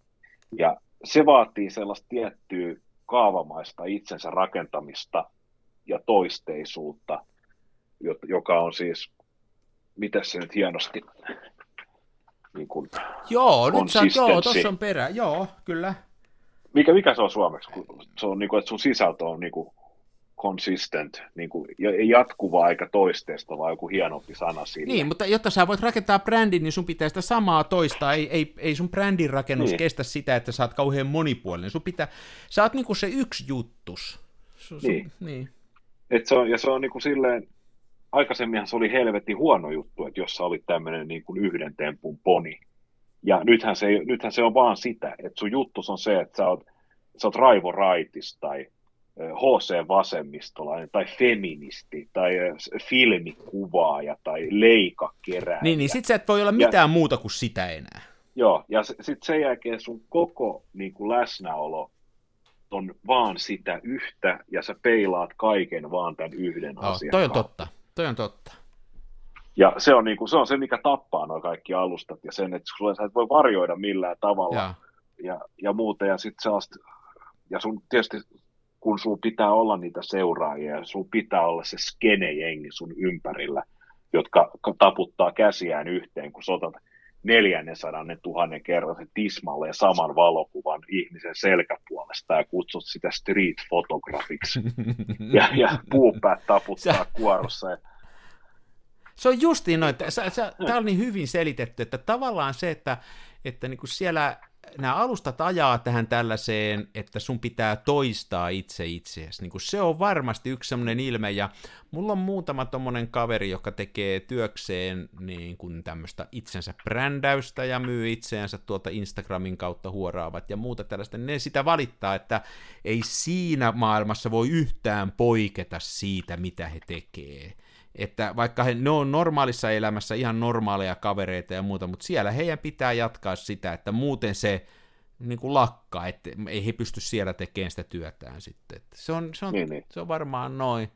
Ja se vaatii sellaista tiettyä kaavamaista itsensä rakentamista ja toisteisuutta, joka on siis, miten se nyt hienosti niin kuin Joo, nyt sä, joo, tuossa on perä, joo, kyllä. Mikä, mikä se on suomeksi? Se on niin kuin, että sun sisältö on niin kuin consistent, niin kuin jatkuva eikä toisteista, vaan joku hienompi sana sille. Niin, mutta jotta sä voit rakentaa brändin, niin sun pitää sitä samaa toistaa. Ei, ei, ei sun brändin rakennus niin. kestä sitä, että sä oot kauhean monipuolinen. Sun pitää, sä oot niinku se yksi juttus. Su, su, niin. niin. Et se on, ja se on niinku silleen, aikaisemminhan se oli helvetti huono juttu, että jos sä olit tämmöinen niin kuin yhden tempun poni. Ja nythän se, nythän se on vaan sitä, että sun juttus on se, että sä oot, sä oot Raivo Raitis tai HC-vasemmistolainen tai feministi tai filmikuvaaja tai leikakerääjä. Niin, niin sit sä et voi olla mitään ja, muuta kuin sitä enää. Joo, ja sitten sen jälkeen sun koko niin kuin läsnäolo on vaan sitä yhtä, ja sä peilaat kaiken vaan tämän yhden oh, asian Toi on totta, toi on totta. Ja se on, niin kuin, se on se, mikä tappaa nuo kaikki alustat, ja sen, että sulle sä et voi varjoida millään tavalla, ja, ja, ja muuta, ja sitten ja sun tietysti kun sun pitää olla niitä seuraajia ja sun pitää olla se skene-jengi sun ympärillä, jotka taputtaa käsiään yhteen, kun sotat neljännen sadannen tuhannen kerran se tismalle saman valokuvan ihmisen selkäpuolesta ja kutsut sitä street photografiksi (laughs) ja, ja puupäät taputtaa kuorossa. Se on justiin noin. Tämä on niin hyvin selitetty, että tavallaan se, että, että niin kuin siellä nämä alustat ajaa tähän tällaiseen, että sun pitää toistaa itse itseäsi. Niin kuin se on varmasti yksi semmoinen ilme, ja mulla on muutama tommonen kaveri, joka tekee työkseen niin kuin tämmöistä itsensä brändäystä ja myy itseänsä tuolta Instagramin kautta huoraavat ja muuta tällaista. Ne sitä valittaa, että ei siinä maailmassa voi yhtään poiketa siitä, mitä he tekee että vaikka he, ne on normaalissa elämässä ihan normaaleja kavereita ja muuta, mutta siellä heidän pitää jatkaa sitä, että muuten se niin kuin lakkaa, että ei he pysty siellä tekemään sitä työtään sitten. Että se, on, se, on, niin, niin. se on varmaan noin.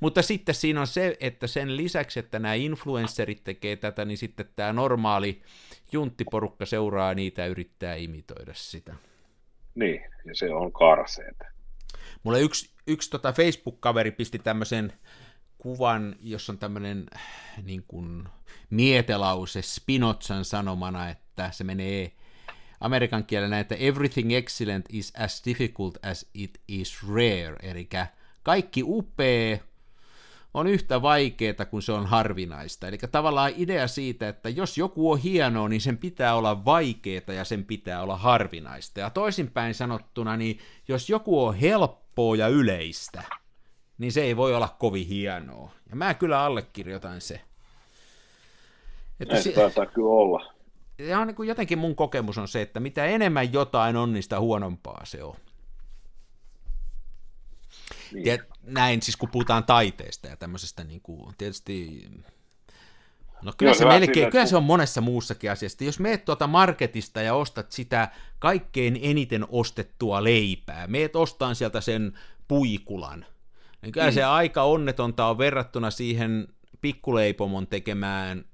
Mutta sitten siinä on se, että sen lisäksi, että nämä influencerit tekee tätä, niin sitten tämä normaali junttiporukka seuraa niitä ja yrittää imitoida sitä. Niin, ja se on karseeta. Mulle yksi, yksi tota Facebook-kaveri pisti tämmöisen kuvan, jossa on tämmöinen niin kuin mietelause Spinozan sanomana, että se menee amerikan kielellä että everything excellent is as difficult as it is rare, eli kaikki upea on yhtä vaikeaa kuin se on harvinaista. Eli tavallaan idea siitä, että jos joku on hienoa, niin sen pitää olla vaikeaa ja sen pitää olla harvinaista. Ja toisinpäin sanottuna, niin jos joku on helppoa ja yleistä, niin se ei voi olla kovin hienoa. Ja mä kyllä allekirjoitan se. Että Näin si- taitaa kyllä olla. Ja on niin kuin jotenkin mun kokemus on se, että mitä enemmän jotain on, niin sitä huonompaa se on. Niin. Ja näin siis kun puhutaan taiteesta ja tämmöisestä niin kuin, tietysti No kyllä, Joo, se, melkein, sille, kyllä se on monessa muussakin asiassa. Jos meet tuota marketista ja ostat sitä kaikkein eniten ostettua leipää, meet ostaan sieltä sen puikulan, niin kyllä mm. se aika onnetonta on verrattuna siihen pikkuleipomon tekemään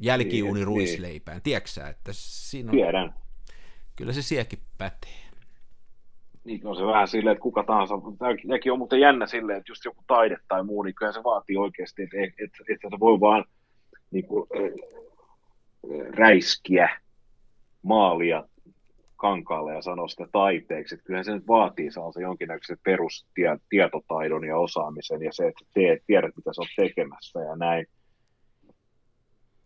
jälkiuuni ruisleipään. Niin. Tiedätkö että siinä on... Tiedän. Kyllä se sielläkin pätee. Niin on se vähän silleen, että kuka tahansa, tämäkin on muuten jännä silleen, että just joku taide tai muu, niin kyllä se vaatii oikeasti, että, että, että, että se voi vaan niin kuin, räiskiä maalia kankaalle ja sanoa sitä taiteeksi. Että kyllähän se nyt vaatii sellaisen jonkinnäköisen perustietotaidon ja osaamisen ja se, että teet, tiedät, mitä sä oot tekemässä ja näin.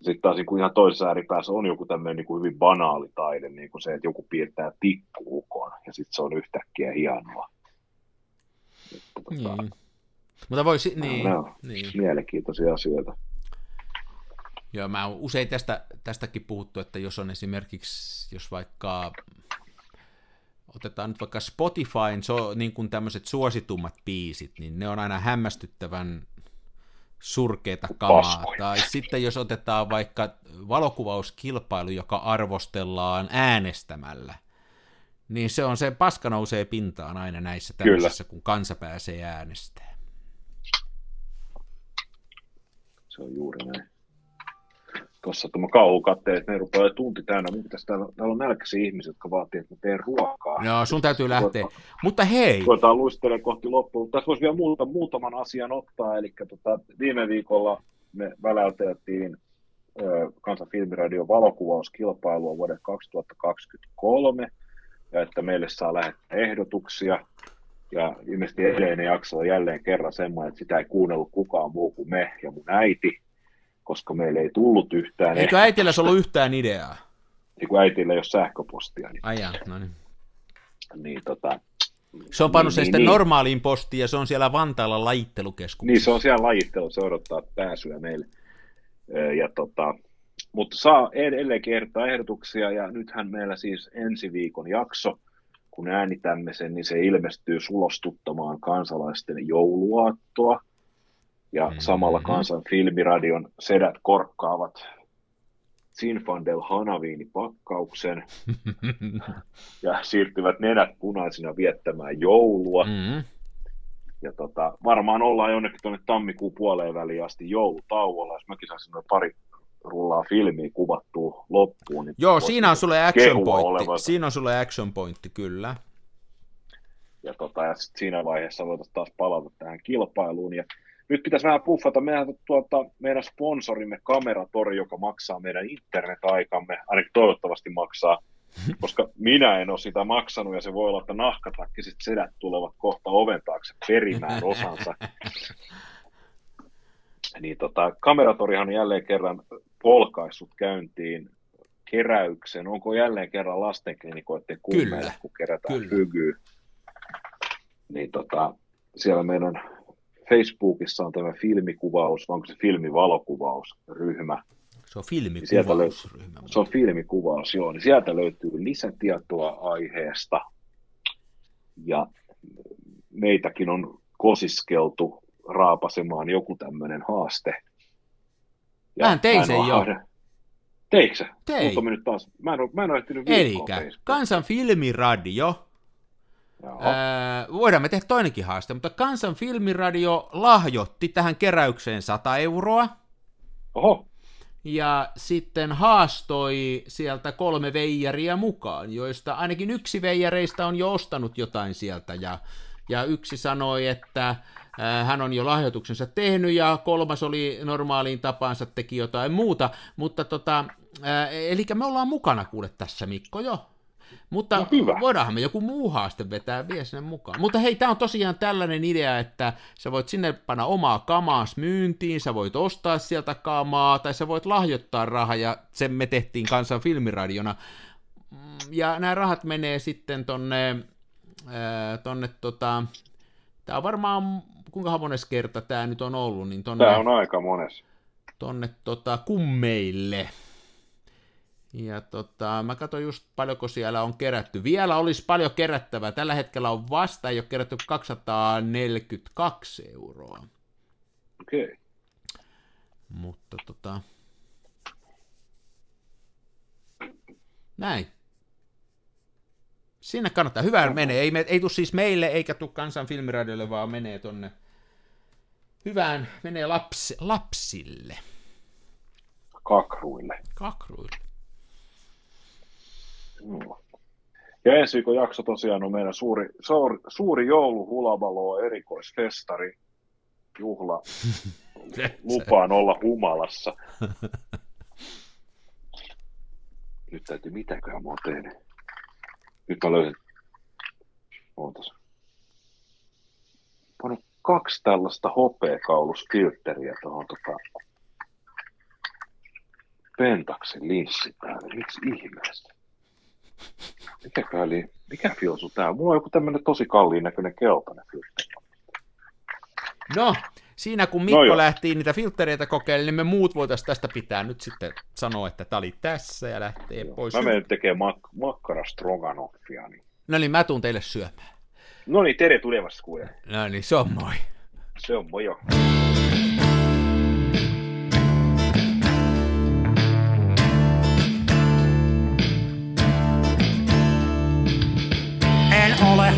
Sitten taas niin kuin ihan toisessa ääripäässä on joku tämmöinen niin kuin hyvin banaali taide, niin kuin se, että joku piirtää tikkuukon ja sitten se on yhtäkkiä hienoa. Että, tota, niin. Mutta voisi, niin, niin. Mielenkiintoisia asioita. Joo, mä oon usein tästä, tästäkin puhuttu, että jos on esimerkiksi, jos vaikka otetaan nyt vaikka Spotifyn so, niin kuin tämmöiset suositummat biisit, niin ne on aina hämmästyttävän surkeita kamaa. Paskoja. Tai sitten jos otetaan vaikka valokuvauskilpailu, joka arvostellaan äänestämällä, niin se on se paska nousee pintaan aina näissä tämmöisissä, Kyllä. kun kansa pääsee äänestämään. Se on juuri näin tuossa tuo kauhukatteet, että ne rupeaa tunti täynnä. Mun pitäisi, täällä, täällä on nälkäisiä ihmisiä, jotka vaatii, että mä teen ruokaa. Joo, sun täytyy lähteä. Tuota, Mutta hei! Koetaan luistelemaan kohti loppuun. Tässä voisi vielä muuta, muutaman asian ottaa. Eli tota, viime viikolla me väläyteltiin Kansan filmiradion valokuvauskilpailua vuoden 2023, ja että meille saa lähettää ehdotuksia. Ja ilmeisesti edellinen jakso on jälleen kerran semmoinen, että sitä ei kuunnellut kukaan muu kuin me ja mun äiti koska meille ei tullut yhtään. Eikö äitillä ollut yhtään ideaa? Ei kun äitillä ei ole sähköpostia. Niin, Ai jaa, no niin. niin tota, se on pannut niin, sen niin, sitten niin. normaaliin postiin ja se on siellä Vantaalla lajittelukeskuksessa. Niin, se on siellä lajittelu, se odottaa pääsyä meille. Ja tota, mutta saa edelleen kertaa ehdotuksia ja nythän meillä siis ensi viikon jakso, kun äänitämme sen, niin se ilmestyy sulostuttamaan kansalaisten jouluaattoa ja mm-hmm. samalla kansan filmiradion sedät korkkaavat Sinfandel Hanaviini-pakkauksen (laughs) ja siirtyvät nenät punaisina viettämään joulua. Mm-hmm. Ja tota, varmaan ollaan jonnekin tuonne tammikuun puoleen väliin asti joulutauolla, jos mäkin saisin noin pari rullaa filmiä kuvattua loppuun. Niin Joo, siinä on sulle action pointti. Siinä on sulle action pointti, kyllä. Ja, tota, ja sit siinä vaiheessa voitaisiin taas palata tähän kilpailuun. Ja nyt pitäisi vähän puffata meidän, tuota, meidän sponsorimme Kameratori, joka maksaa meidän internet-aikamme, ainakin toivottavasti maksaa, koska minä en ole sitä maksanut ja se voi olla, että nahkatakkiset sedät tulevat kohta oven taakse perimään osansa. (laughs) niin tota, kameratorihan on jälleen kerran polkaissut käyntiin keräyksen. Onko jälleen kerran lastenklinikoiden kummeille, kun kerätään Kyllä. hygyä. Niin tota, siellä meidän Facebookissa on tämä filmikuvaus, onko se filmivalokuvausryhmä. Se on filmikuvausryhmä. Löytyy, se on filmikuvaus, joo. Niin sieltä löytyy lisätietoa aiheesta. Ja meitäkin on kosiskeltu raapasemaan joku tämmöinen haaste. Ja mä tein sen jo. Teikö sä? Tein. Mä, nyt taas, mä en ole, mä en ole ehtinyt Elikkä, Kansan filmiradio. Ää, voidaan me tehdä toinenkin haaste, mutta Kansan filmiradio lahjoitti tähän keräykseen 100 euroa. Oho. Ja sitten haastoi sieltä kolme veijaria mukaan, joista ainakin yksi veijareista on jo ostanut jotain sieltä. Ja, ja yksi sanoi, että hän on jo lahjoituksensa tehnyt ja kolmas oli normaaliin tapaansa teki jotain muuta, mutta tota, eli me ollaan mukana kuule tässä Mikko jo. Mutta no hyvä. voidaanhan me joku muu haaste vetää vielä sinne mukaan. Mutta hei, tämä on tosiaan tällainen idea, että sä voit sinne panna omaa kamaas myyntiin, sä voit ostaa sieltä kamaa, tai sä voit lahjoittaa rahaa, ja sen me tehtiin kansan filmiradiona. Mm, ja nämä rahat menee sitten tonne, tonne tota, tämä on varmaan kuinka mones kerta tämä nyt on ollut, niin tonne, Tämä on aika mones. Tonne tota, kummeille. Ja tota, mä katson just paljonko siellä on kerätty. Vielä olisi paljon kerättävää. Tällä hetkellä on vasta, ei ole kerätty 242 euroa. Okei. Okay. Mutta tota... Näin. Sinne kannattaa. Hyvä menee. Ei, ei tule siis meille eikä tule kansan filmiradiolle, vaan menee tonne hyvään, menee lapsi, lapsille. Kakruille. Kakruille. Ja ensi viikon jakso tosiaan on meidän suuri, suuri, suuri jouluhulavalo erikoisfestari juhla. (laughs) Lupaan olla humalassa. Nyt täytyy, mitäköhän mä oon tehnyt. Nyt mä löysin. Ootas. Panin kaksi tällaista hopeakauluskiltteriä tuohon tota, Pentaksen linssi päälle. Miksi ihmeessä? Mikäköhän oli, mikä filsu tää on? Mulla on joku tämmönen tosi kalliin näköinen keltainen filtteri. No, siinä kun Mikko no lähti niitä filtreitä kokeilemaan, niin me muut voitaisiin tästä pitää nyt sitten sanoa, että tämä oli tässä ja lähtee joo. pois. Mä menen tekemään mak- makkara stroganoffia. Niin... No niin, mä tuun teille syömään. No niin, tere tulevassa kuule. No niin, se on moi. Se on moi jo.